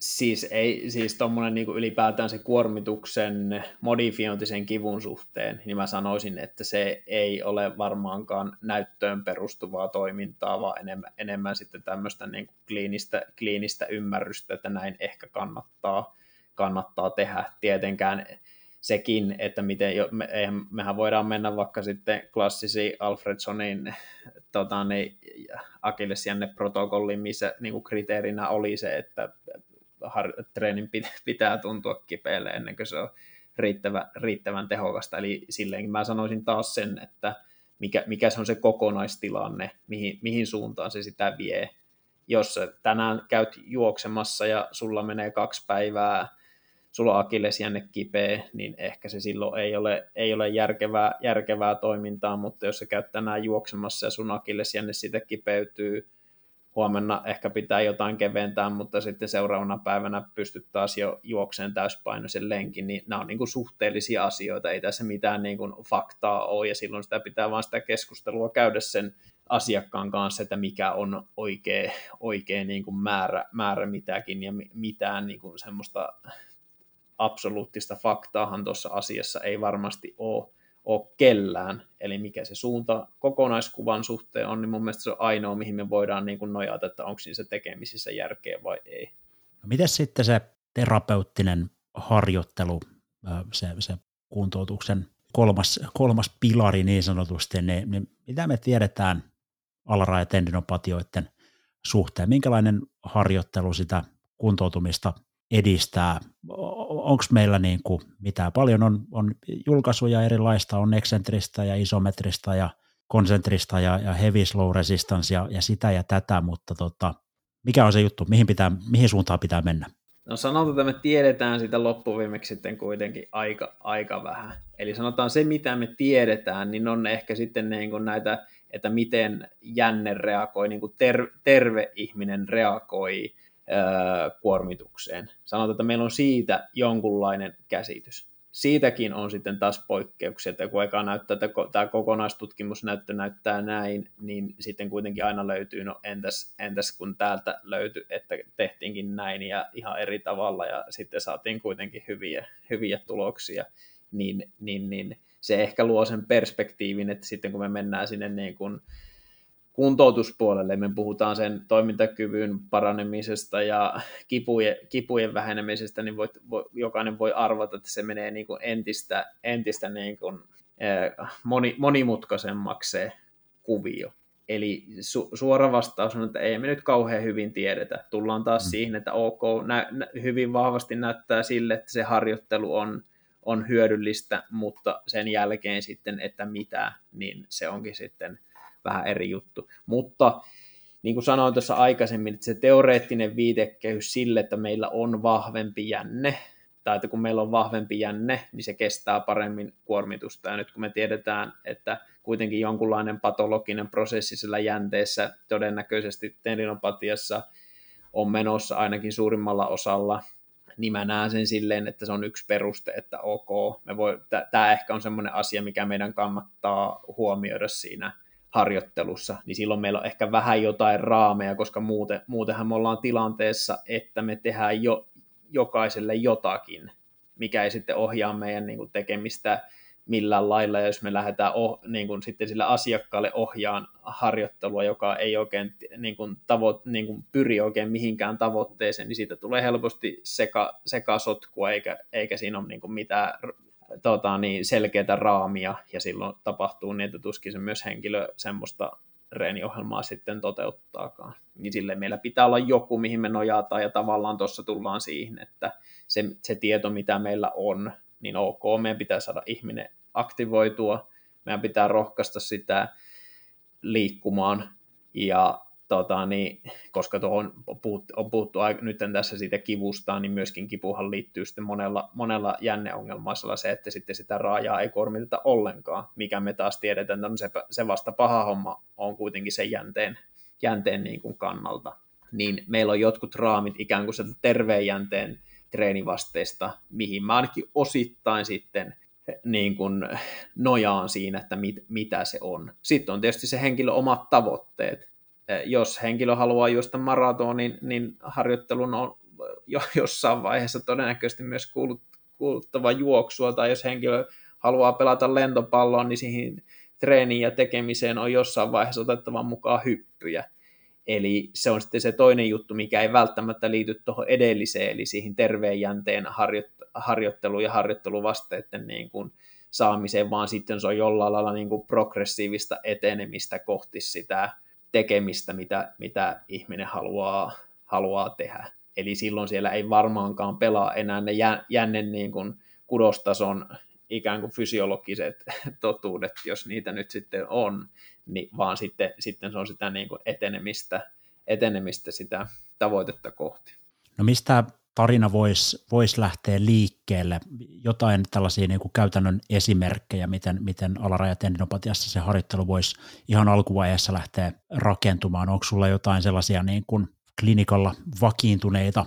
Siis, ei, siis tuommoinen niin ylipäätään se kuormituksen modifiointisen kivun suhteen, niin mä sanoisin, että se ei ole varmaankaan näyttöön perustuvaa toimintaa, vaan enemmän, enemmän sitten tämmöistä niin kliinistä, kliinistä ymmärrystä, että näin ehkä kannattaa, kannattaa tehdä. Tietenkään sekin, että miten, jo, me, eihän, mehän voidaan mennä vaikka sitten klassisiin Alfredsonin tota, niin, Akillesjänne protokolliin, missä niin kuin kriteerinä oli se, että har- treenin pitää tuntua kipeälle ennen kuin se on riittävä, riittävän tehokasta. Eli silleenkin mä sanoisin taas sen, että mikä, mikä se on se kokonaistilanne, mihin, mihin suuntaan se sitä vie. Jos tänään käyt juoksemassa ja sulla menee kaksi päivää, sulla on akillesjänne kipeä, niin ehkä se silloin ei ole, ei ole järkevää, järkevää toimintaa, mutta jos sä käyt tänään juoksemassa ja sun akillesjänne siitä kipeytyy, huomenna ehkä pitää jotain keventää, mutta sitten seuraavana päivänä pystyt taas jo juokseen täyspainoisen lenkin, niin nämä on niin kuin suhteellisia asioita, ei tässä mitään niin kuin faktaa ole, ja silloin sitä pitää vaan sitä keskustelua käydä sen asiakkaan kanssa, että mikä on oikea, oikea niin kuin määrä, määrä mitäkin, ja mitään niin kuin semmoista absoluuttista faktaahan tuossa asiassa ei varmasti ole, ole kellään, eli mikä se suunta kokonaiskuvan suhteen on, niin mun mielestä se on ainoa, mihin me voidaan niin kuin nojata, että onko se tekemisissä järkeä vai ei. No miten sitten se terapeuttinen harjoittelu, se, se kuntoutuksen kolmas, kolmas pilari niin sanotusti, niin, niin mitä me tiedetään alarajatendinopatioiden suhteen, minkälainen harjoittelu sitä kuntoutumista edistää. Onko meillä niin kuin mitään? Paljon on, on julkaisuja erilaista, on eksentristä ja isometrista ja konsentrista ja, ja heavy slow resistance ja, ja sitä ja tätä, mutta tota, mikä on se juttu, mihin, pitää, mihin suuntaan pitää mennä? No sanotaan, että me tiedetään sitä loppuviimeksi sitten kuitenkin aika, aika vähän. Eli sanotaan se, mitä me tiedetään, niin on ehkä sitten niin kuin näitä, että miten jänne reagoi, niin kuin ter, terve ihminen reagoi kuormitukseen. Sanotaan, että meillä on siitä jonkunlainen käsitys. Siitäkin on sitten taas poikkeuksia, että kun eka näyttää, että tämä kokonaistutkimusnäyttö näyttää näin, niin sitten kuitenkin aina löytyy, no entäs, entäs kun täältä löytyi, että tehtiinkin näin ja ihan eri tavalla ja sitten saatiin kuitenkin hyviä, hyviä tuloksia, niin, niin, niin se ehkä luo sen perspektiivin, että sitten kun me mennään sinne niin kuin kuntoutuspuolelle, me puhutaan sen toimintakyvyn paranemisesta ja kipujen, kipujen vähenemisestä, niin voit, vo, jokainen voi arvata, että se menee niin kuin entistä, entistä niin kuin, eh, moni, monimutkaisemmaksi se kuvio. Eli su, suora vastaus on, että ei me nyt kauhean hyvin tiedetä. Tullaan taas mm. siihen, että ok, nä, nä, hyvin vahvasti näyttää sille, että se harjoittelu on, on hyödyllistä, mutta sen jälkeen sitten, että mitä, niin se onkin sitten – vähän eri juttu. Mutta niin kuin sanoin tuossa aikaisemmin, että se teoreettinen viitekehys sille, että meillä on vahvempi jänne, tai että kun meillä on vahvempi jänne, niin se kestää paremmin kuormitusta. Ja nyt kun me tiedetään, että kuitenkin jonkunlainen patologinen prosessi sillä jänteessä todennäköisesti tendinopatiassa on menossa ainakin suurimmalla osalla, niin mä näen sen silleen, että se on yksi peruste, että ok, me voi, tämä ehkä on semmoinen asia, mikä meidän kannattaa huomioida siinä harjoittelussa, niin silloin meillä on ehkä vähän jotain raameja, koska muuten, muutenhan me ollaan tilanteessa, että me tehdään jo jokaiselle jotakin, mikä ei sitten ohjaa meidän niin kuin, tekemistä millään lailla, ja jos me lähdetään oh, niin kuin, sitten sille asiakkaalle ohjaan harjoittelua, joka ei oikein niin kuin, tavo, niin kuin, pyri oikein mihinkään tavoitteeseen, niin siitä tulee helposti seka, eikä, eikä siinä ole niin kuin, mitään tota, niin selkeitä raamia, ja silloin tapahtuu niin, että tuskin se myös henkilö semmoista reeniohjelmaa sitten toteuttaakaan. Niin sille meillä pitää olla joku, mihin me nojataan, ja tavallaan tuossa tullaan siihen, että se, se tieto, mitä meillä on, niin ok, meidän pitää saada ihminen aktivoitua, meidän pitää rohkaista sitä liikkumaan, ja tota, niin, koska tuohon on puhuttu nyt tässä siitä kivusta, niin myöskin kipuhan liittyy sitten monella, monella jänneongelmaisella se, että sitten sitä raajaa ei kuormiteta ollenkaan, mikä me taas tiedetään, että no se, se vasta paha homma on kuitenkin sen jänteen, jänteen niin kuin kannalta. Niin meillä on jotkut raamit ikään kuin sieltä terveen jänteen treenivasteista, mihin mä ainakin osittain sitten niin kuin nojaan siinä, että mit, mitä se on. Sitten on tietysti se henkilö omat tavoitteet, Eh, jos henkilö haluaa juosta maratonin, niin harjoittelun on jo jossain vaiheessa todennäköisesti myös kuuluttava juoksua, tai jos henkilö haluaa pelata lentopalloon, niin siihen treeniin ja tekemiseen on jossain vaiheessa otettava mukaan hyppyjä. Eli se on sitten se toinen juttu, mikä ei välttämättä liity tuohon edelliseen, eli siihen terveen jänteen harjoittelu- ja harjoitteluvasteiden niin kuin saamiseen, vaan sitten se on jollain lailla niin kuin progressiivista etenemistä kohti sitä tekemistä, mitä, mitä ihminen haluaa, haluaa tehdä. Eli silloin siellä ei varmaankaan pelaa enää ne jännen niin kuin kudostason ikään kuin fysiologiset totuudet, jos niitä nyt sitten on, niin vaan sitten, sitten se on sitä niin kuin etenemistä, etenemistä sitä tavoitetta kohti. No mistä tarina voisi vois lähteä liikkeelle? Jotain tällaisia niin kuin käytännön esimerkkejä, miten, miten alarajatendinopatiassa se harjoittelu voisi ihan alkuvaiheessa lähteä rakentumaan. Onko sulla jotain sellaisia niin kuin klinikalla vakiintuneita,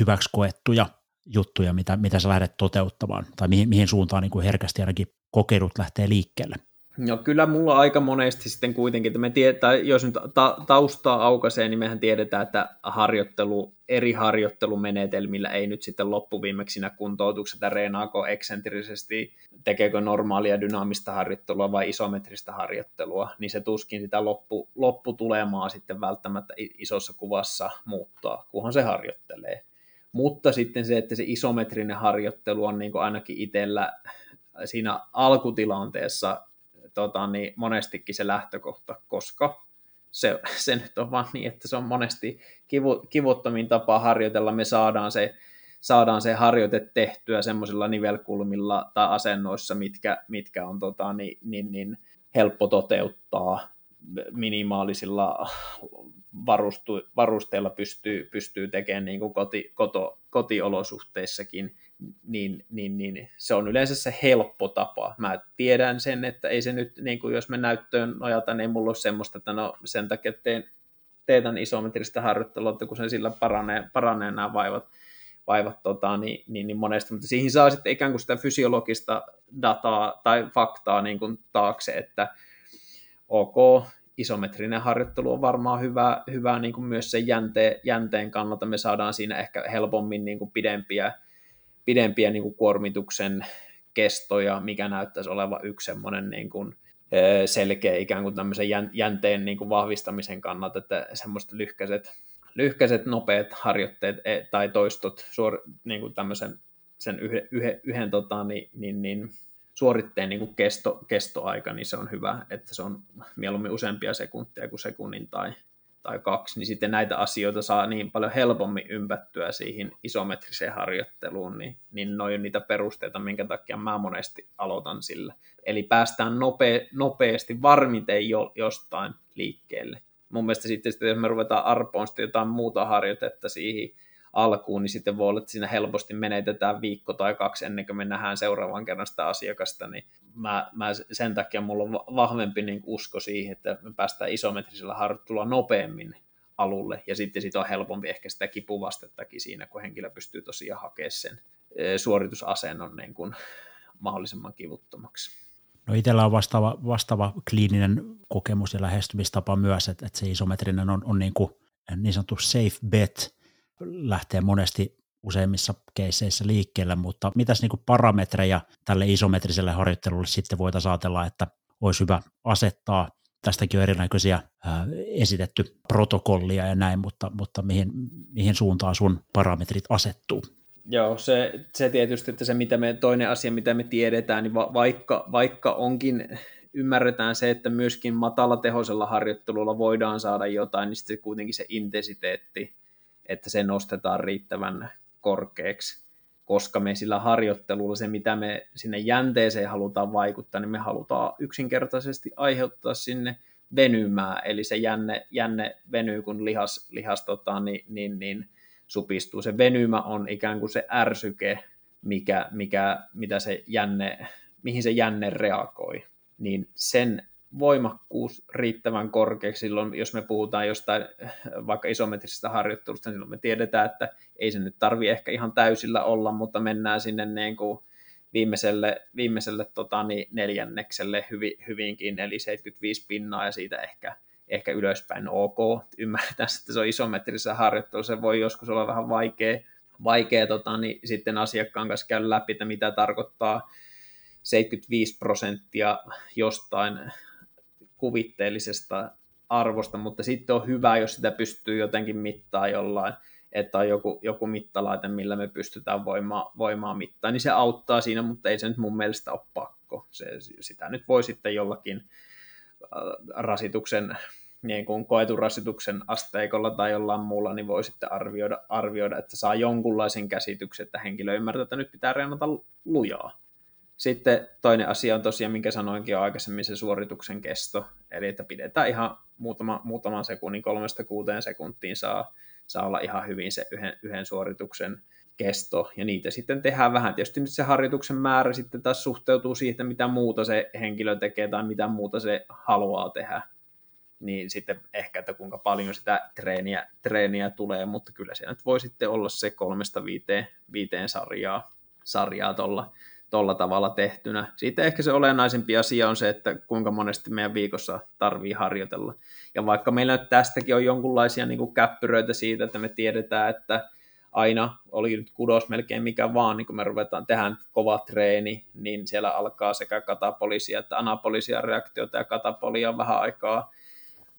hyväksi koettuja juttuja, mitä, mitä sä lähdet toteuttamaan, tai mihin, mihin suuntaan niin kuin herkästi ainakin kokeilut lähtee liikkeelle? No kyllä mulla aika monesti sitten kuitenkin, että me tietää, jos nyt ta- taustaa aukaisee, niin mehän tiedetään, että harjoittelu, eri harjoittelumenetelmillä ei nyt sitten loppuviimeksi siinä kuntoutuksessa, reenaako eksentrisesti, tekeekö normaalia dynaamista harjoittelua vai isometristä harjoittelua, niin se tuskin sitä loppu, lopputulemaa sitten välttämättä isossa kuvassa muuttaa, kunhan se harjoittelee. Mutta sitten se, että se isometrinen harjoittelu on niin ainakin itsellä siinä alkutilanteessa tota, niin monestikin se lähtökohta, koska se, se nyt on vaan niin, että se on monesti kivu, kivuttomin tapa harjoitella. Me saadaan se, saadaan se harjoite tehtyä semmoisilla nivelkulmilla tai asennoissa, mitkä, mitkä on tota, niin, niin, niin helppo toteuttaa minimaalisilla varustu, varusteilla pystyy, pystyy tekemään niin kuin koti, koto, kotiolosuhteissakin niin, niin, niin se on yleensä se helppo tapa. Mä tiedän sen, että ei se nyt, niin kuin jos me näyttöön nojata, niin mulla ole semmoista, että no sen takia teen teetän isometristä harjoittelua, että kun se sillä paranee, paranee nämä vaivat, vaivat tota, niin, niin, niin monesti, mutta siihen saa sitten ikään kuin sitä fysiologista dataa tai faktaa niin kuin taakse, että ok, isometrinen harjoittelu on varmaan hyvä, hyvä niin kuin myös sen jänteen, jänteen kannalta. Me saadaan siinä ehkä helpommin niin kuin pidempiä, pidempiä niin kuin kuormituksen kestoja, mikä näyttäisi olevan yksi semmoinen niin kuin selkeä ikään kuin tämmöisen jänteen niin kuin vahvistamisen kannalta, että semmoiset lyhkäiset, lyhkäiset nopeat harjoitteet e, tai toistot suor, niin kuin tämmöisen sen yhden, yhden, yhden tota, niin, niin, niin, suoritteen niin kuin kesto, kestoaika, niin se on hyvä, että se on mieluummin useampia sekuntia kuin sekunnin tai, tai kaksi, niin sitten näitä asioita saa niin paljon helpommin ympättyä siihen isometriseen harjoitteluun, niin, niin noin on niitä perusteita, minkä takia mä monesti aloitan sillä. Eli päästään nope, nopeasti varmiten jo, jostain liikkeelle. Mun mielestä sitten, jos me ruvetaan arpoon jotain muuta harjoitetta siihen alkuun, niin sitten voi olla, että siinä helposti menetetään viikko tai kaksi ennen kuin me nähdään seuraavan kerran sitä asiakasta, niin mä, mä sen takia mulla on vahvempi niin usko siihen, että me päästään isometrisellä harjoittelulla nopeammin alulle, ja sitten siitä on helpompi ehkä sitä kipuvastettakin siinä, kun henkilö pystyy tosiaan hakemaan sen suoritusasennon niin kuin mahdollisimman kivuttomaksi. No itsellä on vastaava, vastaava kliininen kokemus ja lähestymistapa myös, että, että se isometrinen on, on niin, kuin, niin sanottu safe bet, lähtee monesti useimmissa keisseissä liikkeelle, mutta mitäs niin parametreja tälle isometriselle harjoittelulle sitten voitaisiin ajatella, että olisi hyvä asettaa. Tästäkin on erinäköisiä ää, esitetty protokollia ja näin, mutta, mutta mihin, mihin suuntaan sun parametrit asettuu? Joo, se, se tietysti, että se mitä me, toinen asia, mitä me tiedetään, niin va, vaikka, vaikka onkin ymmärretään se, että myöskin matalatehoisella harjoittelulla voidaan saada jotain, niin sitten kuitenkin se intensiteetti että se nostetaan riittävän korkeaksi, koska me sillä harjoittelulla se, mitä me sinne jänteeseen halutaan vaikuttaa, niin me halutaan yksinkertaisesti aiheuttaa sinne venymää, eli se jänne, jänne venyy, kun lihas, lihas tota, niin, niin, niin supistuu. Se venymä on ikään kuin se ärsyke, mikä, mikä, mitä se jänne, mihin se jänne reagoi. Niin sen voimakkuus riittävän korkeaksi silloin, jos me puhutaan jostain vaikka isometrisestä harjoittelusta, niin silloin me tiedetään, että ei se nyt tarvi ehkä ihan täysillä olla, mutta mennään sinne niin kuin viimeiselle, viimeiselle tota, niin neljännekselle hyvin, hyvinkin, eli 75 pinnaa ja siitä ehkä, ehkä ylöspäin ok. Ymmärretään, että se on isometrisessä harjoittelussa, se voi joskus olla vähän vaikea, vaikea tota, niin sitten asiakkaan kanssa käydä läpi, että mitä tarkoittaa 75 prosenttia jostain kuvitteellisesta arvosta, mutta sitten on hyvä, jos sitä pystyy jotenkin mittaa jollain, että on joku, joku mittalaite, millä me pystytään voimaa, voimaa mittaa, niin se auttaa siinä, mutta ei se nyt mun mielestä ole pakko. Se, sitä nyt voi sitten jollakin äh, rasituksen, niin kuin koetun rasituksen asteikolla tai jollain muulla, niin voi sitten arvioida, arvioida, että saa jonkunlaisen käsityksen, että henkilö ymmärtää, että nyt pitää reenata lujaa. Sitten toinen asia on tosiaan, minkä sanoinkin jo aikaisemmin, se suorituksen kesto. Eli että pidetään ihan muutama, muutaman sekunnin, kolmesta kuuteen sekuntiin saa, saa olla ihan hyvin se yhden, yhden suorituksen kesto, ja niitä sitten tehdään vähän. Tietysti nyt se harjoituksen määrä sitten taas suhteutuu siihen, mitä muuta se henkilö tekee tai mitä muuta se haluaa tehdä. Niin sitten ehkä, että kuinka paljon sitä treeniä, treeniä tulee, mutta kyllä se nyt voi sitten olla se kolmesta viiteen, viiteen sarjaa, sarjaa tuolla tuolla tavalla tehtynä. Siitä ehkä se olennaisempi asia on se, että kuinka monesti meidän viikossa tarvii harjoitella. Ja vaikka meillä nyt tästäkin on jonkunlaisia niin kuin käppyröitä siitä, että me tiedetään, että aina oli nyt kudos melkein mikä vaan, niin kun me ruvetaan tehdä kova treeni, niin siellä alkaa sekä katapolisia että anapolisia reaktiota ja katapolia vähän aikaa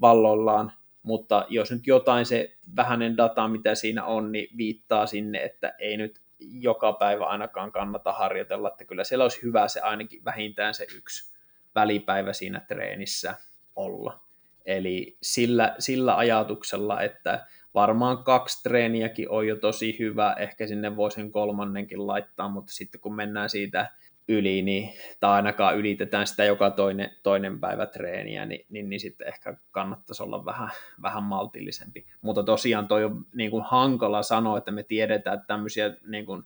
valloillaan, mutta jos nyt jotain se vähäinen data, mitä siinä on, niin viittaa sinne, että ei nyt joka päivä ainakaan kannata harjoitella, että kyllä siellä olisi hyvä se ainakin vähintään se yksi välipäivä siinä treenissä olla. Eli sillä, sillä ajatuksella, että varmaan kaksi treeniäkin on jo tosi hyvä, ehkä sinne voisin kolmannenkin laittaa, mutta sitten kun mennään siitä yli, niin, tai ainakaan ylitetään sitä joka toinen, toinen päivä treeniä, niin, niin, niin sitten ehkä kannattaisi olla vähän, vähän maltillisempi. Mutta tosiaan toi on niin kuin hankala sanoa, että me tiedetään, että tämmöisiä niin kuin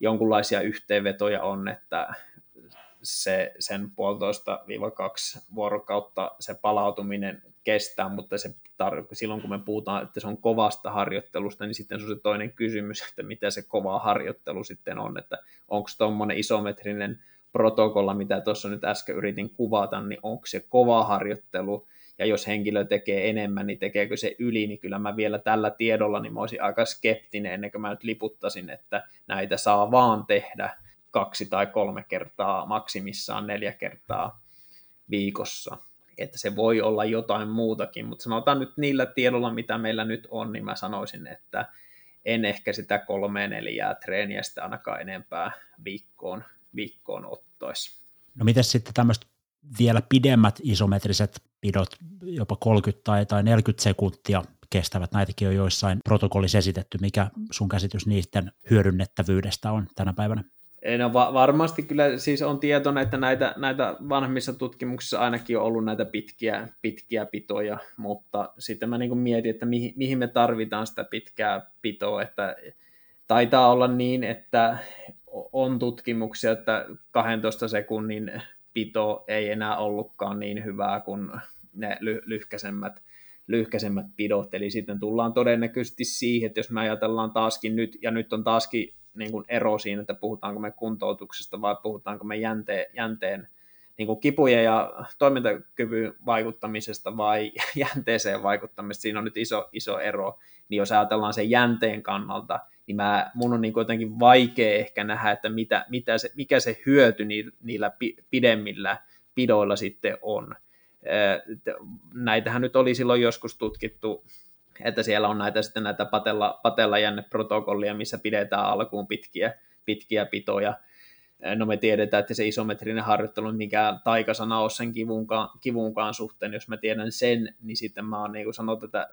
jonkunlaisia yhteenvetoja on, että se, sen puolitoista viiva kaksi vuorokautta se palautuminen kestää, mutta se tar- silloin kun me puhutaan, että se on kovasta harjoittelusta, niin sitten se on se toinen kysymys, että mitä se kova harjoittelu sitten on, että onko tuommoinen isometrinen protokolla, mitä tuossa nyt äsken yritin kuvata, niin onko se kova harjoittelu, ja jos henkilö tekee enemmän, niin tekeekö se yli, niin kyllä mä vielä tällä tiedolla, niin mä olisin aika skeptinen ennen kuin mä nyt liputtasin, että näitä saa vaan tehdä kaksi tai kolme kertaa, maksimissaan neljä kertaa viikossa. Että se voi olla jotain muutakin, mutta sanotaan nyt niillä tiedolla, mitä meillä nyt on, niin mä sanoisin, että en ehkä sitä kolme neljää treeniä sitä ainakaan enempää viikkoon, viikkoon ottaisi. No miten sitten tämmöiset vielä pidemmät isometriset pidot, jopa 30 tai, tai 40 sekuntia kestävät, näitäkin on joissain protokollissa esitetty. Mikä sun käsitys niiden hyödynnettävyydestä on tänä päivänä? No va- varmasti kyllä siis on tietoinen, että näitä, näitä vanhemmissa tutkimuksissa ainakin on ollut näitä pitkiä, pitkiä pitoja, mutta sitten mä niin mietin, että mihin, mihin me tarvitaan sitä pitkää pitoa, että taitaa olla niin, että on tutkimuksia, että 12 sekunnin pito ei enää ollutkaan niin hyvää kuin ne ly- lyhkäisemmät, lyhkäisemmät pidot, eli sitten tullaan todennäköisesti siihen, että jos me ajatellaan taaskin nyt, ja nyt on taaskin niin kuin ero siinä, että puhutaanko me kuntoutuksesta vai puhutaanko me jänteen, jänteen niin kuin kipujen ja toimintakyvyn vaikuttamisesta vai jänteeseen vaikuttamisesta, siinä on nyt iso, iso ero, niin jos ajatellaan sen jänteen kannalta, niin mä, mun on niin jotenkin vaikea ehkä nähdä, että mitä, mitä se, mikä se hyöty niillä pidemmillä pidoilla sitten on. Näitähän nyt oli silloin joskus tutkittu, että siellä on näitä sitten näitä patella, patella jänneprotokollia, missä pidetään alkuun pitkiä, pitkiä pitoja. No me tiedetään, että se isometrinen harjoittelu on mikään taikasana ole sen kivunkaan, kivunkaan suhteen. Jos mä tiedän sen, niin sitten mä oon niin kuin sanottu, että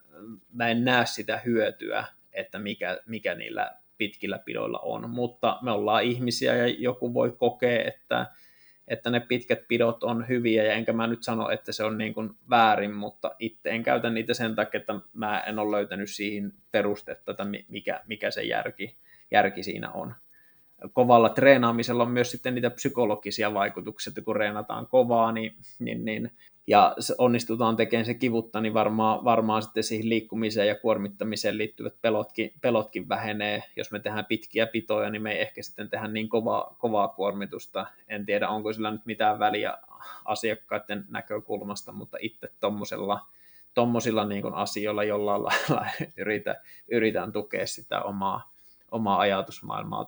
mä en näe sitä hyötyä että mikä, mikä niillä pitkillä pidoilla on, mutta me ollaan ihmisiä ja joku voi kokea, että, että ne pitkät pidot on hyviä ja enkä mä nyt sano, että se on niin kuin väärin, mutta itse en käytä niitä sen takia, että mä en ole löytänyt siihen perustetta, että mikä, mikä se järki, järki siinä on. Kovalla treenaamisella on myös sitten niitä psykologisia vaikutuksia, että kun reenataan kovaa, niin, niin, niin ja onnistutaan tekemään se kivutta, niin varmaan, varmaan sitten siihen liikkumiseen ja kuormittamiseen liittyvät pelotkin, pelotkin vähenee. Jos me tehdään pitkiä pitoja, niin me ei ehkä sitten tehdä niin kovaa, kovaa kuormitusta. En tiedä, onko sillä nyt mitään väliä asiakkaiden näkökulmasta, mutta itse tuommoisella tommosilla niin asioilla jollain lailla yritän, yritän tukea sitä omaa, omaa ajatusmaailmaa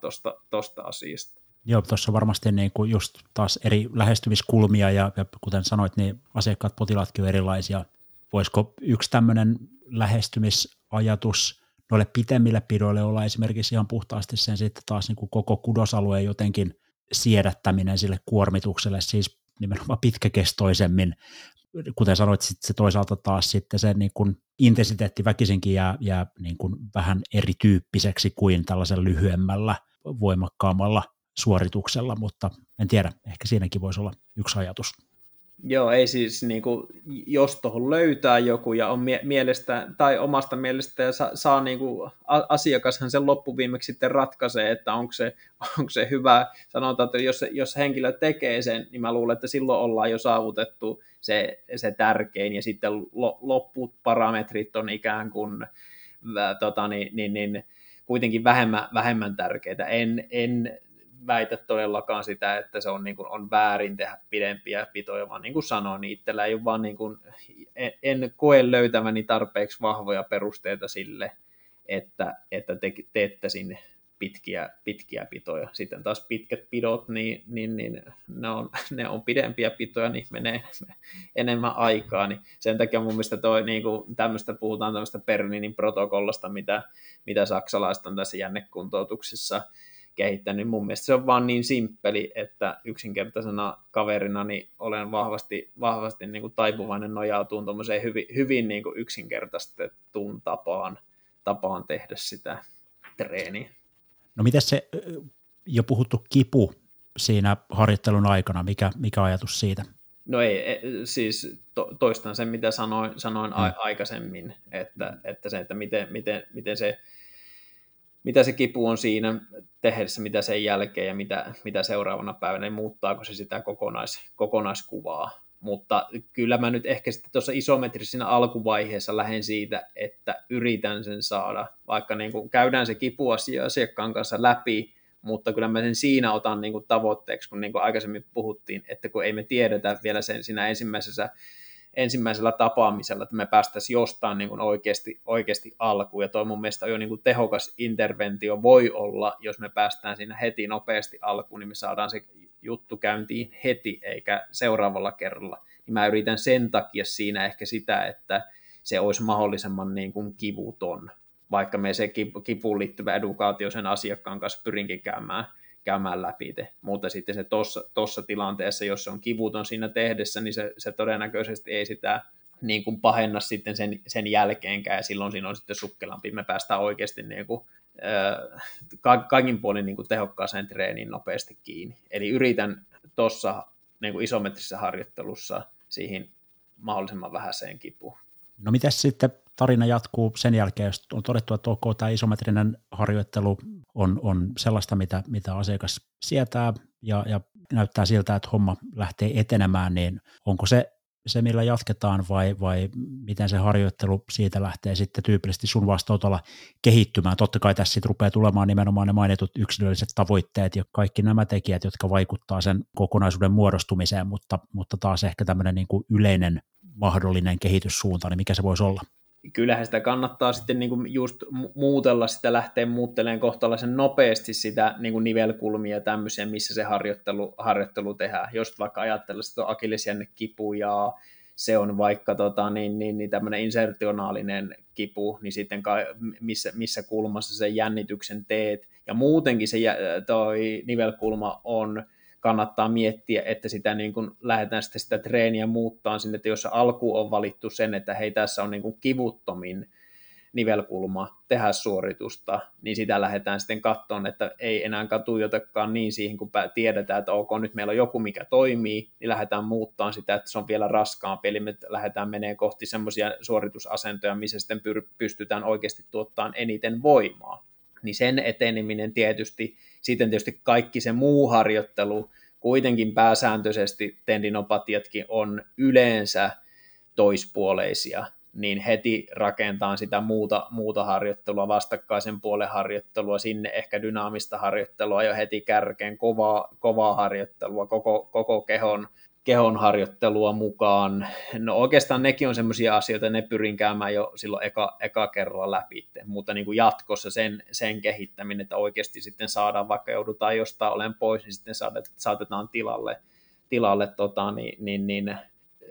tuosta asiasta. Joo, tuossa varmasti niin kuin just taas eri lähestymiskulmia ja, ja kuten sanoit, niin asiakkaat, potilaatkin on erilaisia. Voisiko yksi tämmöinen lähestymisajatus noille pitemmille pidoille olla esimerkiksi ihan puhtaasti sen sitten taas niin kuin koko kudosalueen jotenkin siedättäminen sille kuormitukselle, siis nimenomaan pitkäkestoisemmin, kuten sanoit, sit se toisaalta taas sitten se niin kuin intensiteetti väkisinkin jää, jää niin kuin vähän erityyppiseksi kuin tällaisen lyhyemmällä, voimakkaammalla suorituksella, mutta en tiedä, ehkä siinäkin voisi olla yksi ajatus. Joo, ei siis, niin kuin, jos tuohon löytää joku ja on mie- mielestä tai omasta mielestä ja sa- saa niin kuin, asiakashan sen loppuviimeksi sitten ratkaisee, että onko se, onko se hyvä. Sanotaan, että jos, jos henkilö tekee sen, niin mä luulen, että silloin ollaan jo saavutettu se, se tärkein ja sitten lo- loppuut parametrit on ikään kuin tota, niin, niin, niin, kuitenkin vähemmän, vähemmän tärkeitä. En, en väitä todellakaan sitä, että se on, niin kuin, on väärin tehdä pidempiä pitoja, vaan niin kuin sanoin, niin itsellä ei ole vaan niin kuin, en, en koe löytäväni tarpeeksi vahvoja perusteita sille, että, että te, teette sinne pitkiä, pitkiä pitoja. Sitten taas pitkät pidot, niin, niin, niin ne, on, ne on pidempiä pitoja, niin menee enemmän aikaa. Niin sen takia mun mielestä toi, niin kuin, tämmöistä puhutaan tämmöistä Berninin protokollasta, mitä, mitä saksalaiset on tässä jännekuntoutuksissa kehittänyt. Mun mielestä se on vaan niin simppeli, että yksinkertaisena kaverina niin olen vahvasti, vahvasti niin kuin taipuvainen nojautuun tuommoiseen hyvin, hyvin niin kuin yksinkertaistettuun tapaan, tapaan tehdä sitä treeniä. No miten se jo puhuttu kipu siinä harjoittelun aikana, mikä, mikä ajatus siitä? No ei, e, siis to, toistan sen, mitä sanoin, sanoin hmm. aikaisemmin, että, että se, että miten, miten, miten se mitä se kipu on siinä tehdessä, mitä sen jälkeen ja mitä, mitä seuraavana päivänä, niin muuttaako se sitä kokonais, kokonaiskuvaa. mutta kyllä mä nyt ehkä sitten tuossa isometrisinä alkuvaiheessa lähden siitä, että yritän sen saada, vaikka niin kuin käydään se kipuasia asiakkaan kanssa läpi, mutta kyllä mä sen siinä otan niin kuin tavoitteeksi, kun niin kuin aikaisemmin puhuttiin, että kun ei me tiedetä vielä sen siinä ensimmäisessä ensimmäisellä tapaamisella, että me päästäisiin jostain niin kuin oikeasti, oikeasti alkuun. Ja toi mun mielestä jo niin kuin tehokas interventio voi olla, jos me päästään siinä heti nopeasti alkuun, niin me saadaan se juttu käyntiin heti, eikä seuraavalla kerralla. Niin mä yritän sen takia siinä ehkä sitä, että se olisi mahdollisimman niin kuin kivuton, vaikka me se kipuun liittyvä edukaatio sen asiakkaan kanssa pyrinkin käymään, käymään läpi. Mutta sitten se tuossa tilanteessa, jos se on kivuton siinä tehdessä, niin se, se todennäköisesti ei sitä niin kuin pahenna sitten sen, sen jälkeenkään, ja silloin siinä on sitten sukkelampi. Me päästään oikeasti niin kuin, äh, kaikin puolin niin kuin tehokkaaseen treeniin nopeasti kiinni. Eli yritän tuossa niin kuin isometrisessä harjoittelussa siihen mahdollisimman vähäiseen kipuun. No miten sitten tarina jatkuu sen jälkeen, jos on todettu, että ok, tämä isometrinen harjoittelu on, on sellaista, mitä, mitä asiakas sietää ja, ja näyttää siltä, että homma lähtee etenemään, niin onko se se, millä jatketaan vai, vai miten se harjoittelu siitä lähtee sitten tyypillisesti sun vastaanotolla kehittymään. Totta kai tässä sitten rupeaa tulemaan nimenomaan ne mainitut yksilölliset tavoitteet ja kaikki nämä tekijät, jotka vaikuttaa sen kokonaisuuden muodostumiseen, mutta, mutta taas ehkä tämmöinen niin kuin yleinen mahdollinen kehityssuunta, niin mikä se voisi olla? Kyllähän sitä kannattaa sitten niin kuin just muutella sitä, lähteä muuttelemaan kohtalaisen nopeasti sitä niin kuin nivelkulmia ja tämmöisiä, missä se harjoittelu, harjoittelu tehdään. Jos vaikka ajattelee, että on akillesjänne kipu ja se on vaikka tota, niin, niin, niin tämmöinen insertionaalinen kipu, niin sitten ka, missä, missä kulmassa se jännityksen teet. Ja muutenkin se toi nivelkulma on kannattaa miettiä, että sitä niin kuin lähdetään sitten sitä treeniä muuttaa sinne, että jos alku on valittu sen, että hei tässä on niin kuin kivuttomin nivelkulma tehdä suoritusta, niin sitä lähdetään sitten katsomaan, että ei enää katujotakaan niin siihen, kun tiedetään, että ok, nyt meillä on joku, mikä toimii, niin lähdetään muuttaa sitä, että se on vielä raskaampi, eli me lähdetään menee kohti semmoisia suoritusasentoja, missä sitten pystytään oikeasti tuottamaan eniten voimaa. Niin sen eteneminen tietysti sitten tietysti kaikki se muu harjoittelu, kuitenkin pääsääntöisesti tendinopatiatkin on yleensä toispuoleisia, niin heti rakentaa sitä muuta, muuta harjoittelua, vastakkaisen puolen harjoittelua, sinne ehkä dynaamista harjoittelua jo heti kärkeen, kovaa, kovaa harjoittelua, koko, koko kehon kehon harjoittelua mukaan. No oikeastaan nekin on sellaisia asioita, ne pyrin käymään jo silloin eka, eka kerralla läpi, mutta niin kuin jatkossa sen, sen kehittäminen, että oikeasti sitten saadaan, vaikka joudutaan jostain olen pois, niin sitten saatetaan tilalle, tilalle tota, niin, niin, niin,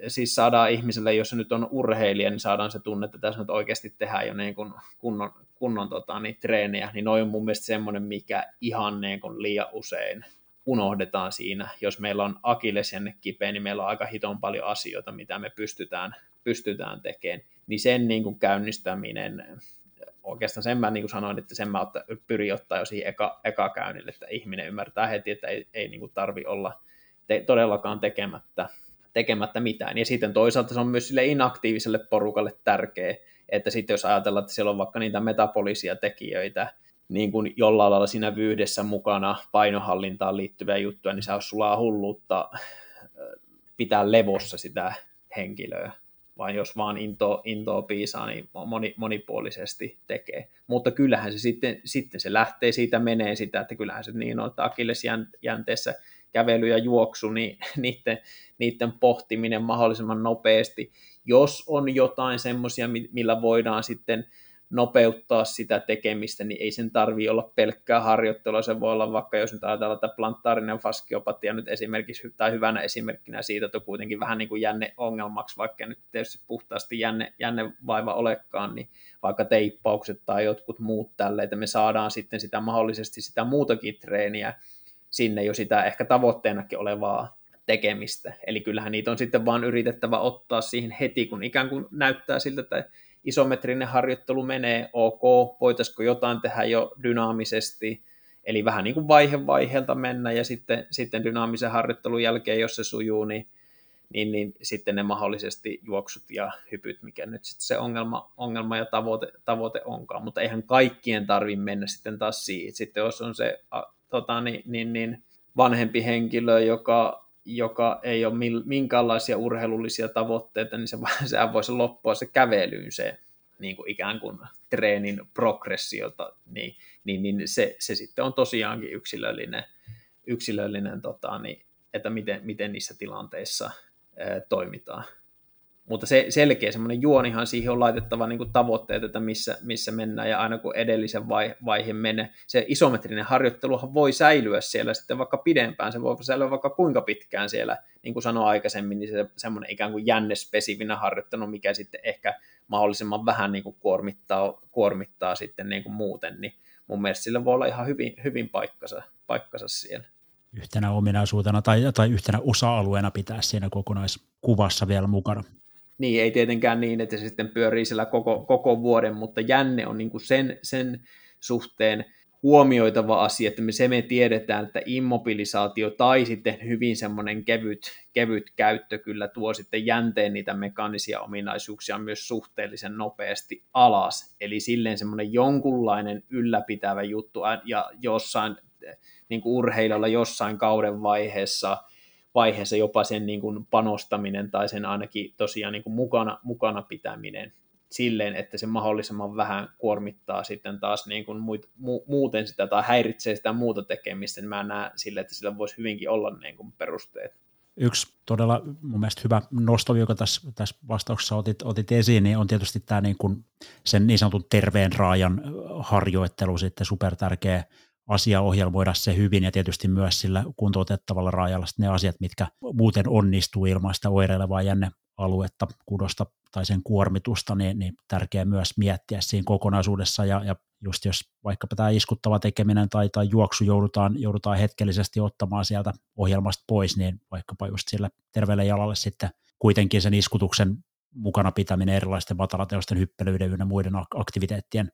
siis saadaan ihmiselle, jos se nyt on urheilija, niin saadaan se tunne, että tässä nyt oikeasti tehdään jo niin kuin kunnon, kunnon tota, niin, treenejä, niin noin on mun mielestä semmoinen, mikä ihan niin kuin liian usein unohdetaan siinä. Jos meillä on akillesjänne kipeä, niin meillä on aika hiton paljon asioita, mitä me pystytään, pystytään tekemään. Niin sen niin kuin käynnistäminen, oikeastaan sen mä niin kuin sanoin, että sen mä otta, pyrin ottaa jo siihen eka, eka käynnille, että ihminen ymmärtää heti, että ei, ei niin kuin tarvi olla te, todellakaan tekemättä, tekemättä mitään. Ja sitten toisaalta se on myös sille inaktiiviselle porukalle tärkeä, että sitten jos ajatellaan, että siellä on vaikka niitä metabolisia tekijöitä, niin kuin jollain lailla siinä vyydessä mukana painohallintaan liittyviä juttuja, niin se on sulaa hulluutta pitää levossa sitä henkilöä, vaan jos vaan into, intoa piisaa, niin moni, monipuolisesti tekee. Mutta kyllähän se sitten, sitten se lähtee siitä, menee sitä, että kyllähän se niin on, että akillesjänteessä kävely ja juoksu, niin niiden, niiden pohtiminen mahdollisimman nopeasti. Jos on jotain semmoisia, millä voidaan sitten nopeuttaa sitä tekemistä, niin ei sen tarvi olla pelkkää harjoittelua, se voi olla vaikka, jos nyt ajatellaan, että plantaarinen faskiopatia nyt esimerkiksi, tai hyvänä esimerkkinä siitä, että on kuitenkin vähän niin kuin jänne ongelmaksi, vaikka nyt tietysti puhtaasti jänne, jänne vaiva olekaan, niin vaikka teippaukset tai jotkut muut tälle, että me saadaan sitten sitä mahdollisesti sitä muutakin treeniä sinne jo sitä ehkä tavoitteenakin olevaa tekemistä. Eli kyllähän niitä on sitten vaan yritettävä ottaa siihen heti, kun ikään kuin näyttää siltä, että isometrinen harjoittelu menee, ok, voitaisiko jotain tehdä jo dynaamisesti, eli vähän niin kuin vaihe vaiheelta mennä, ja sitten, sitten dynaamisen harjoittelun jälkeen, jos se sujuu, niin, niin, niin sitten ne mahdollisesti juoksut ja hypyt, mikä nyt sitten se ongelma, ongelma ja tavoite, tavoite onkaan, mutta eihän kaikkien tarvi mennä sitten taas siihen, sitten jos on se tota, niin, niin, niin vanhempi henkilö, joka joka ei ole minkäänlaisia urheilullisia tavoitteita, niin se, sehän voisi loppua se kävelyyn se niin kuin ikään kuin treenin progressiota, niin, niin, niin se, se sitten on tosiaankin yksilöllinen, yksilöllinen tota, niin, että miten, miten niissä tilanteissa ää, toimitaan mutta se selkeä semmoinen juonihan siihen on laitettava niin kuin tavoitteet, että missä, missä mennään, ja aina kun edellisen vai, vaiheen menee, se isometrinen harjoitteluhan voi säilyä siellä sitten vaikka pidempään, se voi säilyä vaikka kuinka pitkään siellä, niin kuin sanoin aikaisemmin, niin se semmoinen ikään kuin jännespesifinen harjoittelu, mikä sitten ehkä mahdollisimman vähän niin kuin kuormittaa, kuormittaa sitten niin kuin muuten, niin mun mielestä sillä voi olla ihan hyvin, hyvin paikkansa, paikkansa siellä. Yhtenä ominaisuutena tai, tai yhtenä osa-alueena pitää siinä kokonaiskuvassa vielä mukana. Niin, ei tietenkään niin, että se sitten pyörii siellä koko, koko vuoden, mutta jänne on niin kuin sen, sen suhteen huomioitava asia, että me se me tiedetään, että immobilisaatio tai sitten hyvin semmoinen kevyt, kevyt käyttö kyllä tuo sitten jänteen niitä mekaanisia ominaisuuksia myös suhteellisen nopeasti alas. Eli silleen semmoinen jonkunlainen ylläpitävä juttu ja jossain niin kuin urheilijoilla jossain kauden vaiheessa – vaiheessa jopa sen niin kuin panostaminen tai sen ainakin tosiaan niin kuin mukana, mukana pitäminen silleen, että se mahdollisimman vähän kuormittaa sitten taas niin kuin mu, muuten sitä tai häiritsee sitä muuta tekemistä, niin mä näen sille, että sillä voisi hyvinkin olla niin kuin perusteet. Yksi todella mun mielestä hyvä nosto, joka tässä, tässä vastauksessa otit, otit esiin, niin on tietysti tämä niin kuin sen niin sanotun terveen raajan harjoittelu sitten super tärkeä asia ohjelmoida se hyvin ja tietysti myös sillä kuntoutettavalla raajalla ne asiat, mitkä muuten onnistuu ilman sitä oireilevaa jännealuetta, kudosta tai sen kuormitusta, niin, niin tärkeää myös miettiä siinä kokonaisuudessa. Ja, ja just jos vaikkapa tämä iskuttava tekeminen tai, tai juoksu joudutaan, joudutaan hetkellisesti ottamaan sieltä ohjelmasta pois, niin vaikkapa just sille terveelle jalalle sitten kuitenkin sen iskutuksen mukana pitäminen erilaisten matalateosten hyppelyiden ja muiden aktiviteettien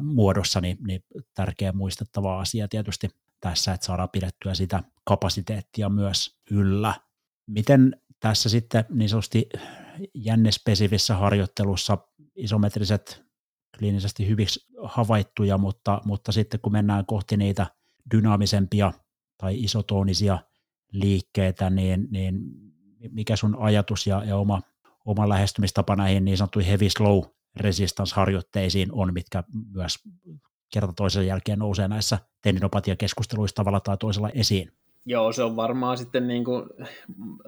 muodossa, niin, niin tärkeä muistettava asia tietysti tässä, että saadaan pidettyä sitä kapasiteettia myös yllä. Miten tässä sitten niin sanotusti jännespesifissä harjoittelussa isometriset kliinisesti hyviksi havaittuja, mutta, mutta sitten kun mennään kohti niitä dynaamisempia tai isotoonisia liikkeitä, niin, niin mikä sun ajatus ja, ja oma, oma lähestymistapa näihin niin sanottuihin heavy slow resistance-harjoitteisiin on, mitkä myös kerta toisen jälkeen nousee näissä tendinopatia-keskusteluissa tavalla tai toisella esiin. Joo, se on varmaan sitten, niin kuin,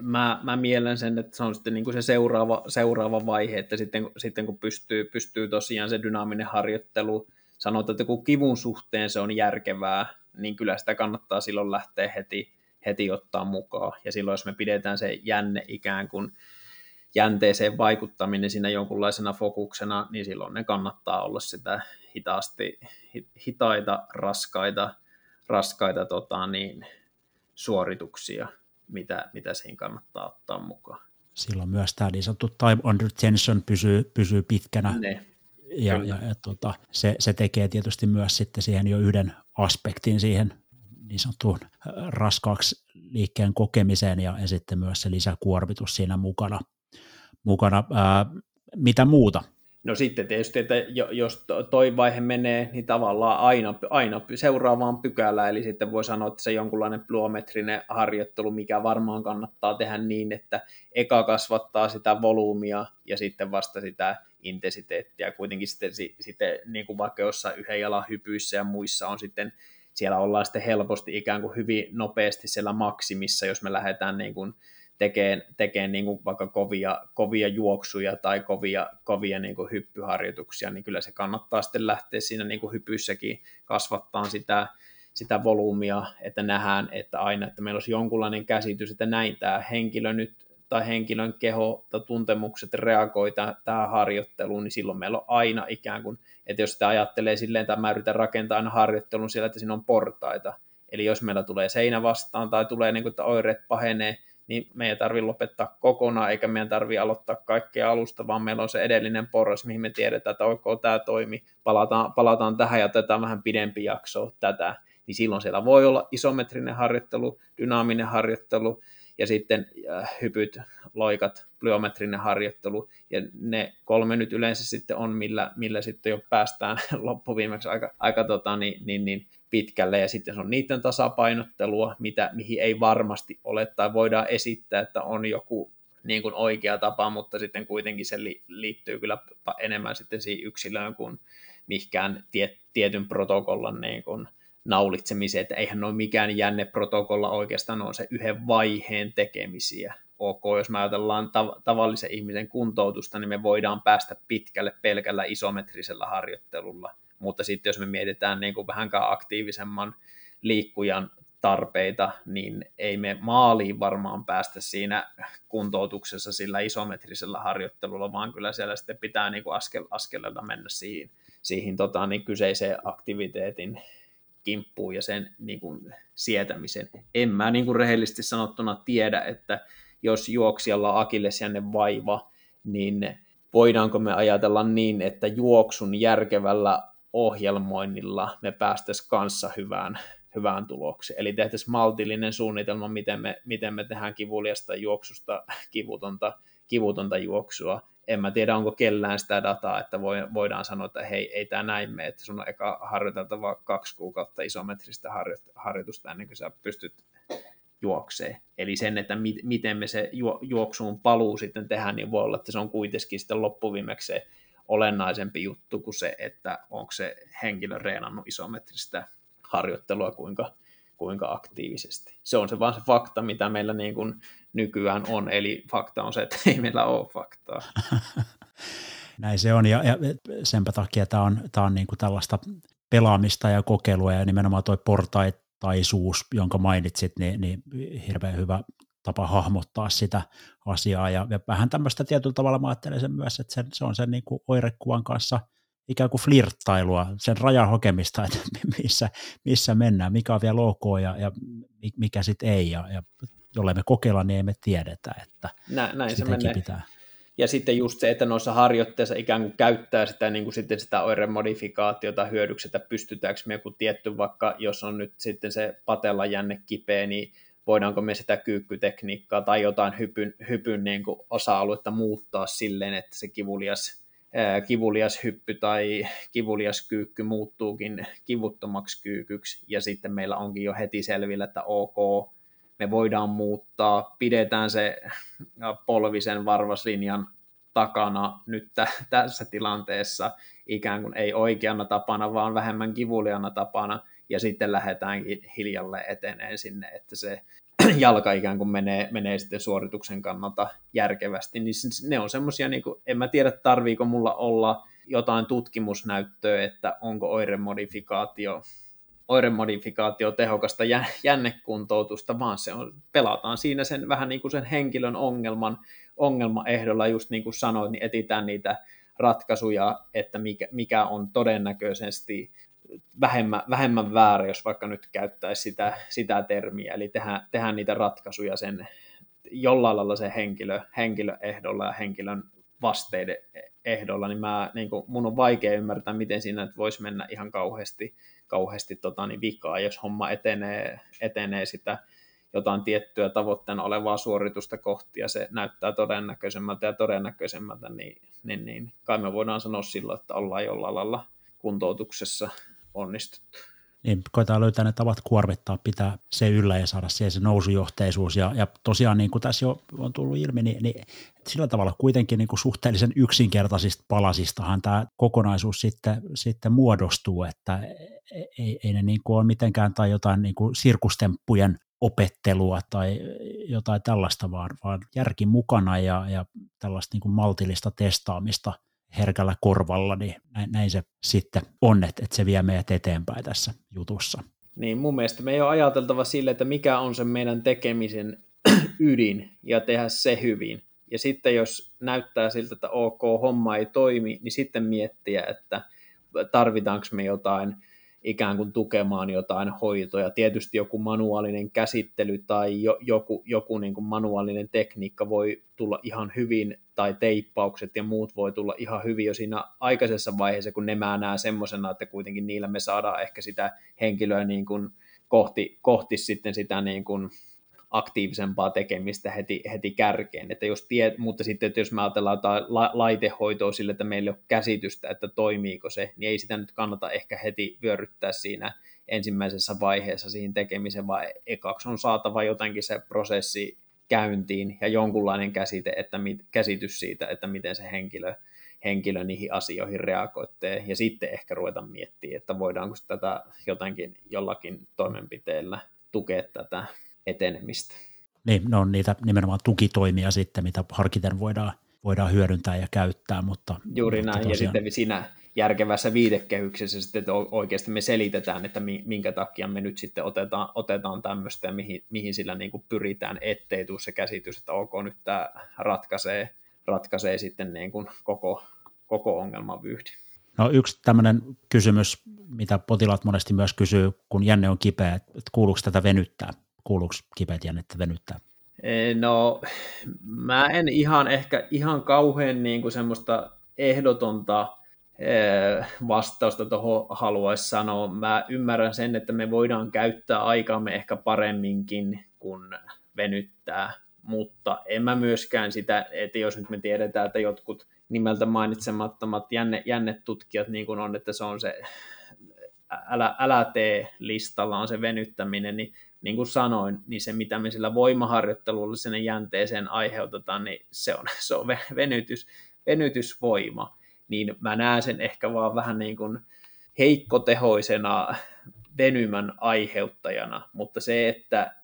mä, mä mielen sen, että se on sitten niin kuin se seuraava, seuraava vaihe, että sitten, sitten kun pystyy, pystyy tosiaan se dynaaminen harjoittelu, sanotaan, että kun kivun suhteen se on järkevää, niin kyllä sitä kannattaa silloin lähteä heti, heti ottaa mukaan. Ja silloin, jos me pidetään se jänne ikään kuin jänteeseen vaikuttaminen siinä jonkunlaisena fokuksena, niin silloin ne kannattaa olla sitä hitaasti, hitaita, raskaita, raskaita tota, niin, suorituksia, mitä, mitä siihen kannattaa ottaa mukaan. Silloin myös tämä niin sanottu time under tension pysyy, pysyy pitkänä. Ne. Ja, ja, ja tota, se, se tekee tietysti myös sitten siihen jo yhden aspektin siihen niin sanottuun raskaaksi liikkeen kokemiseen ja, ja sitten myös se lisäkuormitus siinä mukana – mukana. Ää, mitä muuta? No sitten tietysti, että jos toi vaihe menee, niin tavallaan aina, aina seuraavaan pykälään, eli sitten voi sanoa, että se jonkunlainen plyometrinen harjoittelu, mikä varmaan kannattaa tehdä niin, että eka kasvattaa sitä volyymia ja sitten vasta sitä intensiteettiä. Kuitenkin sitten, sitten niin kuin vaikka jossain yhden jalan hypyissä ja muissa on sitten, siellä ollaan sitten helposti ikään kuin hyvin nopeasti siellä maksimissa, jos me lähdetään niin kuin tekee, tekee niin kuin vaikka kovia, kovia juoksuja tai kovia, kovia niin kuin hyppyharjoituksia, niin kyllä se kannattaa sitten lähteä siinä niin kuin hypyssäkin kasvattaa sitä, sitä volyymia, että nähdään, että aina, että meillä olisi jonkunlainen käsitys, että näin tämä henkilö nyt tai henkilön keho tai tuntemukset reagoi tähän harjoitteluun, niin silloin meillä on aina ikään kuin, että jos sitä ajattelee silleen, että mä yritän rakentaa aina harjoittelun siellä, että siinä on portaita, eli jos meillä tulee seinä vastaan tai tulee niin kuin, että oireet pahenee, niin meidän ei tarvitse lopettaa kokonaan, eikä meidän tarvitse aloittaa kaikkea alusta, vaan meillä on se edellinen porras, mihin me tiedetään, että oikein tämä toimi, palataan, palataan tähän ja tätä vähän pidempi jakso tätä, niin silloin siellä voi olla isometrinen harjoittelu, dynaaminen harjoittelu, ja sitten äh, hypyt, loikat, plyometrinen harjoittelu, ja ne kolme nyt yleensä sitten on, millä, millä sitten jo päästään loppuviimeksi aika, aika tota, niin, niin, niin pitkälle, ja sitten se on niiden tasapainottelua, mitä, mihin ei varmasti ole, tai voidaan esittää, että on joku niin kuin oikea tapa, mutta sitten kuitenkin se liittyy kyllä enemmän sitten siihen yksilöön kuin mihinkään tie, tietyn protokollan niin kuin naulitsemiseen, että eihän ole mikään jänne protokolla oikeastaan on se yhden vaiheen tekemisiä. Ok, jos me ajatellaan tav- tavallisen ihmisen kuntoutusta, niin me voidaan päästä pitkälle pelkällä isometrisellä harjoittelulla, mutta sitten jos me mietitään niin kuin vähänkään aktiivisemman liikkujan tarpeita, niin ei me maaliin varmaan päästä siinä kuntoutuksessa sillä isometrisellä harjoittelulla, vaan kyllä siellä sitten pitää niin kuin askel, askeleella mennä siihen, siihen tota, niin kyseiseen aktiviteetin kimppuun ja sen niin kuin, sietämisen. En mä niin kuin rehellisesti sanottuna tiedä, että jos juoksijalla on akillesjänne vaiva, niin voidaanko me ajatella niin, että juoksun järkevällä ohjelmoinnilla me päästäisiin kanssa hyvään, hyvään tulokseen. Eli tehtäisiin maltillinen suunnitelma, miten me, miten me tehdään kivuliasta juoksusta kivutonta, kivutonta juoksua. En mä tiedä, onko kellään sitä dataa, että voidaan sanoa, että hei, ei tämä näin mene, että sun on eka harjoiteltava kaksi kuukautta isometristä harjoitusta ennen kuin sä pystyt juoksee. Eli sen, että mi- miten me se juoksuun paluu sitten tehdään, niin voi olla, että se on kuitenkin sitten loppuviimeksi se olennaisempi juttu kuin se, että onko se henkilö reenannut isometristä harjoittelua kuinka, kuinka aktiivisesti. Se on se vaan se fakta, mitä meillä niin kuin nykyään on, eli fakta on se, että ei meillä ole faktaa. Näin se on, ja, ja senpä takia tämä on, tämä on niin kuin tällaista pelaamista ja kokeilua, ja nimenomaan tuo portaitaisuus, jonka mainitsit, niin, niin hirveän hyvä tapa hahmottaa sitä asiaa, ja, ja vähän tämmöistä tietyllä tavalla mä ajattelen sen myös, että se, se on sen niin kuin oirekuvan kanssa – ikään kuin flirttailua, sen rajan hokemista, että missä, missä mennään, mikä on vielä ok ja, ja mikä sitten ei, ja, ja jolle me kokeilla, niin ei me tiedetä, että Nä, näin se menee. Pitää. Ja sitten just se, että noissa harjoitteissa ikään kuin käyttää sitä, niin kuin sitten sitä oiremodifikaatiota hyödyksi, että pystytäänkö me joku tietty, vaikka jos on nyt sitten se patella jänne kipeä, niin voidaanko me sitä kyykkytekniikkaa tai jotain hypyn, hypyn niin kuin osa-aluetta muuttaa silleen, että se kivulias kivulias hyppy tai kivulias kyykky muuttuukin kivuttomaksi kyykyksi, ja sitten meillä onkin jo heti selvillä, että ok, me voidaan muuttaa, pidetään se polvisen varvaslinjan takana nyt t- tässä tilanteessa ikään kuin ei oikeana tapana, vaan vähemmän kivuliana tapana, ja sitten lähdetäänkin hiljalle eteneen sinne, että se jalka ikään kuin menee, menee sitten suorituksen kannalta järkevästi, niin ne on semmoisia, niin en mä tiedä tarviiko mulla olla jotain tutkimusnäyttöä, että onko oiremodifikaatio, oiremodifikaatio tehokasta jännekuntoutusta, vaan se on, pelataan siinä sen vähän niin kuin sen henkilön ongelman, ongelmaehdolla, just niin kuin sanoit, niin etitään niitä ratkaisuja, että mikä, mikä on todennäköisesti vähemmän, vähemmän väärä, jos vaikka nyt käyttäisi sitä, sitä termiä, eli tehdään, tehdään niitä ratkaisuja sen jollain lailla sen henkilö, henkilöehdolla ja henkilön vasteiden ehdolla, niin, mä, niin kuin, mun on vaikea ymmärtää, miten siinä voisi mennä ihan kauheasti, kauheasti tota, niin vikaa, jos homma etenee, etenee sitä jotain tiettyä tavoitteena olevaa suoritusta kohti, ja se näyttää todennäköisemmältä ja todennäköisemmältä, niin, niin, niin kai me voidaan sanoa silloin, että ollaan jollain lailla kuntoutuksessa onnistuttu. Niin, koetaan löytää ne tavat kuormittaa, pitää se yllä ja saada siihen se nousujohteisuus. Ja, ja tosiaan niin kuin tässä jo on tullut ilmi, niin, niin sillä tavalla kuitenkin niin kuin suhteellisen yksinkertaisista palasistahan tämä kokonaisuus sitten, sitten muodostuu, että ei, ei ne niin kuin ole mitenkään tai jotain niin kuin sirkustemppujen opettelua tai jotain tällaista, vaan, vaan järki mukana ja, ja tällaista niin kuin maltillista testaamista – herkällä korvalla, niin näin, näin se sitten on, että, että se vie meidät eteenpäin tässä jutussa. Niin, mun mielestä me ei ole ajateltava sille, että mikä on se meidän tekemisen ydin ja tehdä se hyvin. Ja sitten jos näyttää siltä, että ok, homma ei toimi, niin sitten miettiä, että tarvitaanko me jotain ikään kuin tukemaan jotain hoitoja. Tietysti joku manuaalinen käsittely tai jo, joku, joku niin kuin manuaalinen tekniikka voi tulla ihan hyvin, tai teippaukset ja muut voi tulla ihan hyvin jo siinä aikaisessa vaiheessa, kun ne mä näen semmoisena, että kuitenkin niillä me saadaan ehkä sitä henkilöä niin kuin kohti, kohti sitten sitä niin kuin aktiivisempaa tekemistä heti, heti kärkeen. Että jos tie, mutta sitten että jos me ajatellaan jotain la, laitehoitoa sille, että meillä ei ole käsitystä, että toimiiko se, niin ei sitä nyt kannata ehkä heti vyöryttää siinä ensimmäisessä vaiheessa siihen tekemiseen, vaan ekaksi on saatava jotenkin se prosessi käyntiin ja jonkunlainen käsite, että mit, käsitys siitä, että miten se henkilö, henkilö niihin asioihin reagoitte, ja sitten ehkä ruveta miettimään, että voidaanko tätä jotenkin jollakin toimenpiteellä tukea tätä etenemistä. Niin, ne on niitä nimenomaan tukitoimia sitten, mitä harkiten voidaan, voidaan hyödyntää ja käyttää. Mutta, Juuri näin, tosiaan... ja sitten siinä järkevässä viitekehyksessä sitten, että oikeasti me selitetään, että minkä takia me nyt sitten otetaan, otetaan tämmöistä ja mihin, mihin sillä niin kuin pyritään, ettei tule se käsitys, että ok, nyt tämä ratkaisee, ratkaisee sitten niin kuin koko, koko ongelman vyyhdin. No yksi tämmöinen kysymys, mitä potilaat monesti myös kysyy, kun jänne on kipeä, että kuuluuko tätä venyttää? Kuuluuko kipeät jännettä venyttää? No, mä en ihan ehkä ihan kauhean niin kuin semmoista ehdotonta vastausta tuohon haluaisi sanoa. Mä ymmärrän sen, että me voidaan käyttää aikaamme ehkä paremminkin kuin venyttää, mutta en mä myöskään sitä, että jos nyt me tiedetään, että jotkut nimeltä mainitsemattomat jänne, jännetutkijat niin kuin on, että se on se älä, älä tee listalla on se venyttäminen, niin niin kuin sanoin, niin se mitä me sillä voimaharjoittelulla sinne jänteeseen aiheutetaan, niin se on, se on venytys, venytysvoima. Niin mä näen sen ehkä vaan vähän niin kuin heikkotehoisena venymän aiheuttajana, mutta se, että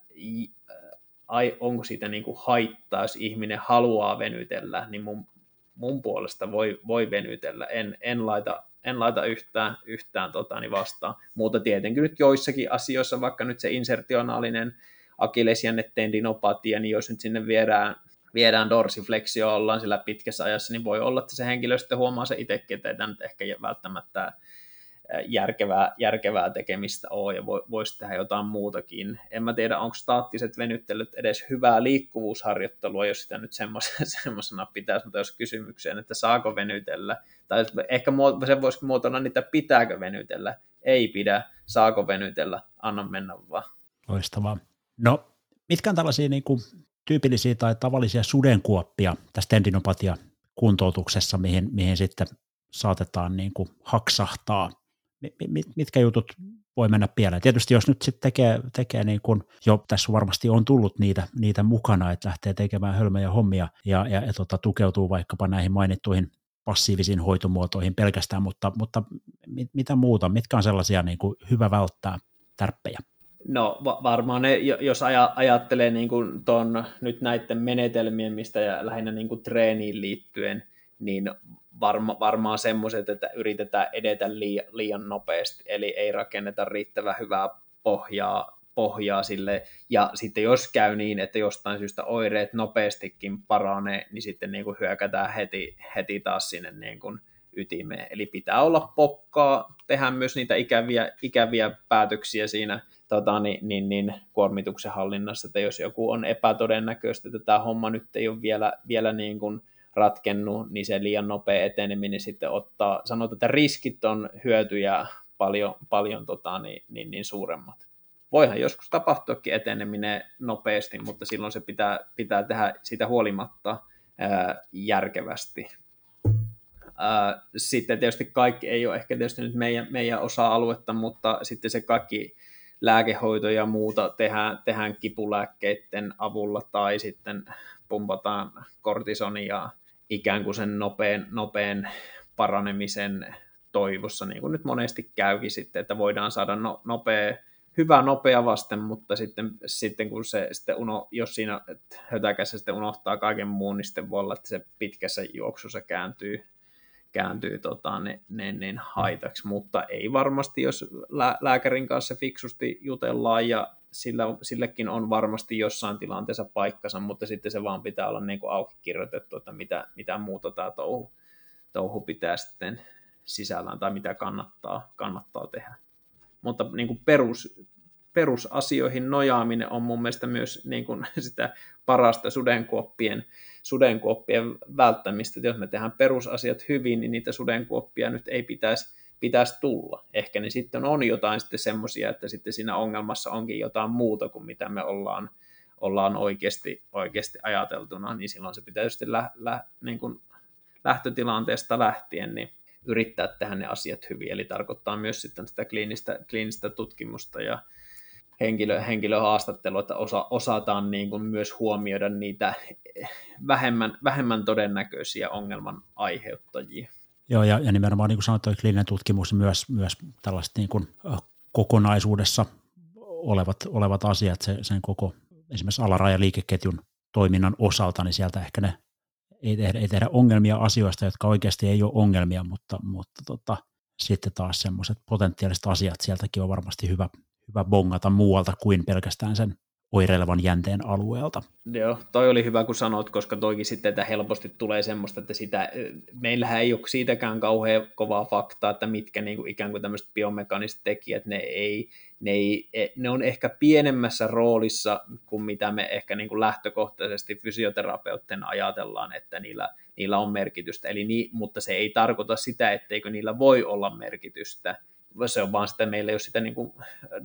ai, onko siitä niin kuin haittaa, jos ihminen haluaa venytellä, niin mun, mun puolesta voi, voi venytellä. En, en laita en laita yhtään, yhtään tota, niin vastaan. Mutta tietenkin nyt joissakin asioissa, vaikka nyt se insertionaalinen akillesjännetendinopatia, niin jos nyt sinne viedään, viedään dorsifleksio, ollaan sillä pitkässä ajassa, niin voi olla, että se henkilö sitten huomaa se itsekin, että ei tämä nyt ehkä välttämättä järkevää, järkevää tekemistä ole ja voisi tehdä jotain muutakin. En mä tiedä, onko staattiset venyttelyt edes hyvää liikkuvuusharjoittelua, jos sitä nyt semmoisena pitäisi, mutta jos kysymykseen, että saako venytellä, tai ehkä se voisi muotoilla niitä, pitääkö venytellä, ei pidä, saako venytellä, anna mennä vaan. Loistavaa. No, mitkä on tällaisia niin kuin, tyypillisiä tai tavallisia sudenkuoppia tässä tendinopatia kuntoutuksessa, mihin, mihin sitten saatetaan niin kuin haksahtaa mitkä jutut voi mennä pieleen. Tietysti jos nyt sitten tekee, tekee niin kuin jo tässä varmasti on tullut niitä, niitä mukana, että lähtee tekemään hölmöjä hommia ja, ja, ja tota, tukeutuu vaikkapa näihin mainittuihin passiivisiin hoitomuotoihin pelkästään, mutta, mutta mit, mitä muuta, mitkä on sellaisia niin kuin hyvä välttää tärppejä? No varmaan ne, jos ajattelee niin kuin ton, nyt näiden menetelmien, mistä ja lähinnä niin kuin treeniin liittyen, niin varma, varmaan semmoiset, että yritetään edetä liian, liian nopeasti, eli ei rakenneta riittävän hyvää pohjaa, pohjaa sille, ja sitten jos käy niin, että jostain syystä oireet nopeastikin paranee, niin sitten niin kuin hyökätään heti, heti taas sinne niin kuin ytimeen. Eli pitää olla pokkaa, tehdä myös niitä ikäviä, ikäviä päätöksiä siinä tota, niin, niin, niin, kuormituksen hallinnassa, että jos joku on epätodennäköistä, että tämä homma nyt ei ole vielä, vielä niin kuin ratkennut, niin se liian nopea eteneminen sitten ottaa, sanotaan, että riskit on hyötyjä paljon, paljon tota, niin, niin, niin suuremmat. Voihan joskus tapahtuakin eteneminen nopeasti, mutta silloin se pitää, pitää tehdä siitä huolimatta ää, järkevästi. Ää, sitten tietysti kaikki ei ole ehkä tietysti nyt meidän, meidän osa-aluetta, mutta sitten se kaikki lääkehoito ja muuta tehdään, tehdään kipulääkkeiden avulla tai sitten pumpataan kortisonia ikään kuin sen nopean, nopean paranemisen toivossa, niin kuin nyt monesti käykin sitten, että voidaan saada no, nopea, hyvä nopea vasten, mutta sitten, sitten kun se, sitten uno, jos siinä hötäkässä sitten unohtaa kaiken muun, niin sitten voi olla, että se pitkässä juoksussa kääntyy, kääntyy tota, niin, niin, niin haitaksi, mutta ei varmasti, jos lää, lääkärin kanssa fiksusti jutellaan ja sillä, sillekin on varmasti jossain tilanteessa paikkansa, mutta sitten se vaan pitää olla niin kuin auki kirjoitettu, että mitä, mitä muuta tämä touhu, touhu pitää sitten sisällään tai mitä kannattaa, kannattaa tehdä. Mutta niin kuin perus, perusasioihin nojaaminen on mun mielestä myös niin kuin sitä parasta sudenkuoppien, sudenkuoppien välttämistä. Jos me tehdään perusasiat hyvin, niin niitä sudenkuoppia nyt ei pitäisi pitäisi tulla. Ehkä ne sitten on jotain sitten semmoisia, että sitten siinä ongelmassa onkin jotain muuta kuin mitä me ollaan, ollaan oikeasti, oikeasti ajateltuna, niin silloin se pitäisi sitten lä, lä, niin kuin lähtötilanteesta lähtien niin yrittää tehdä ne asiat hyvin, eli tarkoittaa myös sitten sitä kliinistä, kliinistä tutkimusta ja henkilö, henkilöhaastattelua, että osa, osataan niin kuin myös huomioida niitä vähemmän, vähemmän todennäköisiä ongelman aiheuttajia. Joo, ja, ja nimenomaan niin kuin sanoit, toi kliininen tutkimus myös, myös tällaista niin kuin kokonaisuudessa olevat, olevat asiat, se, sen koko esimerkiksi alarajaliikeketjun toiminnan osalta, niin sieltä ehkä ne ei tehdä, ei tehdä ongelmia asioista, jotka oikeasti ei ole ongelmia, mutta, mutta tota, sitten taas semmoiset potentiaaliset asiat sieltäkin on varmasti hyvä, hyvä bongata muualta kuin pelkästään sen oireilevan jänteen alueelta. Joo, toi oli hyvä kun sanot, koska toikin sitten, että helposti tulee semmoista, että sitä, meillähän ei ole siitäkään kauhean kovaa faktaa, että mitkä niin kuin ikään kuin tämmöiset biomekaniset tekijät, ne, ei, ne, ei, ne on ehkä pienemmässä roolissa kuin mitä me ehkä niin kuin lähtökohtaisesti fysioterapeuttina ajatellaan, että niillä, niillä on merkitystä, Eli niin, mutta se ei tarkoita sitä, etteikö niillä voi olla merkitystä, se on vaan sitä, meillä ei ole sitä niin kuin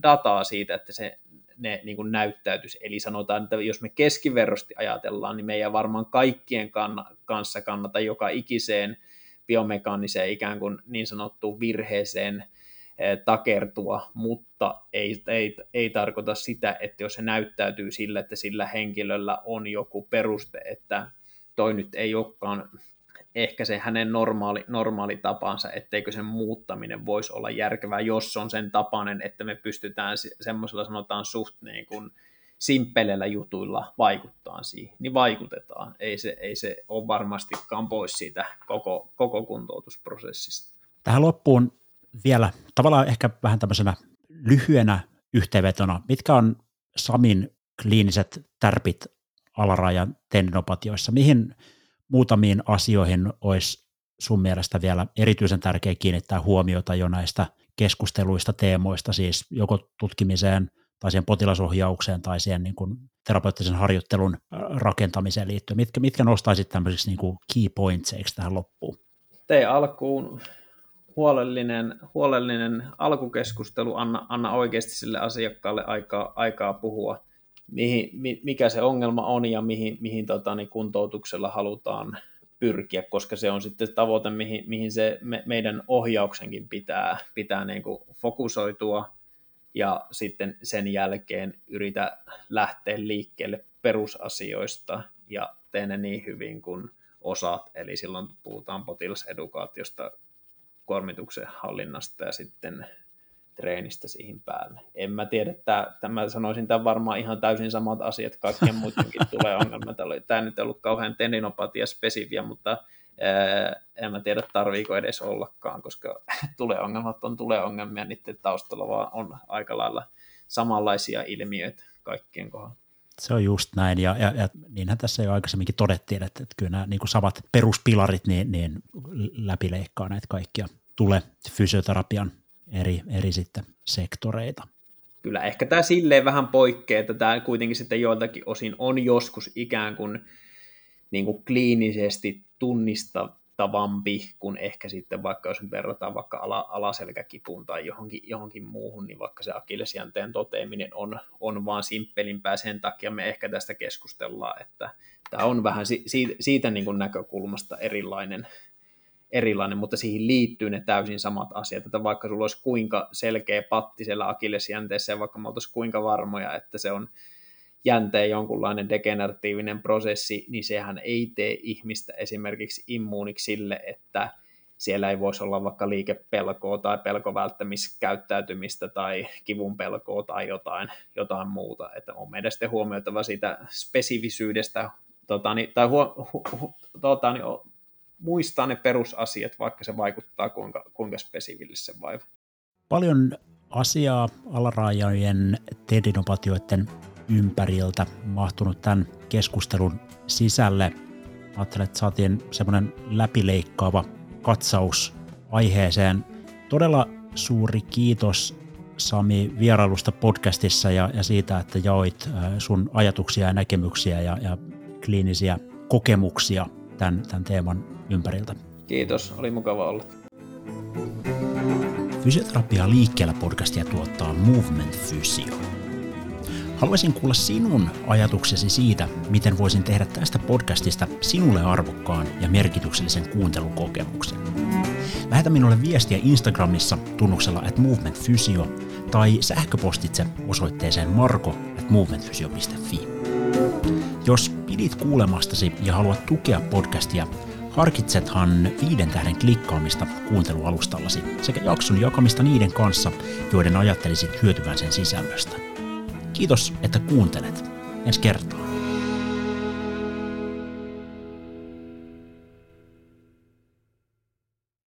dataa siitä, että se ne niin kuin näyttäytyisi. Eli sanotaan, että jos me keskiverrosti ajatellaan, niin meidän varmaan kaikkien kann- kanssa kannata joka ikiseen biomekaaniseen ikään kuin niin sanottuun virheeseen eh, takertua, mutta ei, ei, ei tarkoita sitä, että jos se näyttäytyy sillä, että sillä henkilöllä on joku peruste, että toi nyt ei olekaan ehkä se hänen normaali, normaali tapansa, etteikö sen muuttaminen voisi olla järkevää, jos on sen tapainen, että me pystytään semmoisella sanotaan suht niin kuin simppeleillä jutuilla vaikuttaa siihen, niin vaikutetaan. Ei se, ei se ole varmastikaan pois siitä koko, koko kuntoutusprosessista. Tähän loppuun vielä tavallaan ehkä vähän tämmöisenä lyhyenä yhteenvetona, mitkä on Samin kliiniset tärpit alarajan tendinopatioissa, mihin muutamiin asioihin olisi sun mielestä vielä erityisen tärkeä kiinnittää huomiota jo näistä keskusteluista, teemoista, siis joko tutkimiseen tai siihen potilasohjaukseen tai siihen niin kuin terapeuttisen harjoittelun rakentamiseen liittyen. Mitkä, mitkä nostaisit tämmöisiksi niin kuin key pointseiksi tähän loppuun? Tee alkuun huolellinen, huolellinen alkukeskustelu, anna, anna oikeasti sille asiakkaalle aikaa, aikaa puhua mihin, mikä se ongelma on ja mihin, mihin tota, niin kuntoutuksella halutaan pyrkiä, koska se on sitten tavoite, mihin, mihin se me, meidän ohjauksenkin pitää, pitää niin kuin fokusoitua ja sitten sen jälkeen yritä lähteä liikkeelle perusasioista ja tee ne niin hyvin kuin osaat, eli silloin puhutaan potilasedukaatiosta, kuormituksen hallinnasta ja sitten treenistä siihen päälle. En mä tiedä, että tämä sanoisin tämän varmaan ihan täysin samat asiat, kaikkien muidenkin tulee ongelma. Tämä nyt ei ollut kauhean teninopatia spesifiä, mutta ää, en mä tiedä, tarviiko edes ollakaan, koska tulee ongelmat on tulee ongelmia, niiden taustalla vaan on aika lailla samanlaisia ilmiöitä kaikkien kohdalla. Se on just näin, ja, ja, ja niinhän tässä jo aikaisemminkin todettiin, että, että kyllä nämä niin kuin samat peruspilarit niin, niin läpileikkaa näitä kaikkia tule fysioterapian eri, eri sitten sektoreita. Kyllä, ehkä tämä silleen vähän poikkeaa, että tämä kuitenkin sitten joiltakin osin on joskus ikään kuin, niin kuin kliinisesti tunnistavampi kuin ehkä sitten vaikka jos verrataan vaikka ala, alaselkäkipuun tai johonkin, johonkin muuhun, niin vaikka se akillesjänteen toteaminen on, on vaan simppelimpää, sen takia me ehkä tästä keskustellaan, että tämä on vähän siitä, siitä niin kuin näkökulmasta erilainen, erilainen, mutta siihen liittyy ne täysin samat asiat, että vaikka sulla olisi kuinka selkeä patti siellä akillesjänteessä ja vaikka me oltaisiin kuinka varmoja, että se on jänteen jonkunlainen degeneratiivinen prosessi, niin sehän ei tee ihmistä esimerkiksi immuuniksi sille, että siellä ei voisi olla vaikka liikepelkoa tai pelkovälttämiskäyttäytymistä tai kivun pelkoa tai jotain, jotain muuta. Että on meidän sitten huomioitava siitä spesivisyydestä tota, niin, tai huo, hu, hu, tota, niin, muistaa ne perusasiat, vaikka se vaikuttaa kuinka, kuinka spesifille se vaiva. Paljon asiaa alaraajojen tendinopatioiden ympäriltä mahtunut tämän keskustelun sisälle. Ajattelen, että saatiin semmoinen läpileikkaava katsaus aiheeseen. Todella suuri kiitos Sami vierailusta podcastissa ja, ja siitä, että jaoit sun ajatuksia ja näkemyksiä ja, ja kliinisiä kokemuksia tämän, tämän teeman ympäriltä. Kiitos, oli mukava olla. Fysioterapia liikkeellä podcastia tuottaa Movement Physio. Haluaisin kuulla sinun ajatuksesi siitä, miten voisin tehdä tästä podcastista sinulle arvokkaan ja merkityksellisen kuuntelukokemuksen. Lähetä minulle viestiä Instagramissa tunnuksella at movementfysio tai sähköpostitse osoitteeseen marko at movementfysio.fi. Jos pidit kuulemastasi ja haluat tukea podcastia, harkitsethan viiden tähden klikkaamista kuuntelualustallasi sekä jakson jakamista niiden kanssa, joiden ajattelisit hyötyvän sen sisällöstä. Kiitos, että kuuntelet. Ensi kertaa.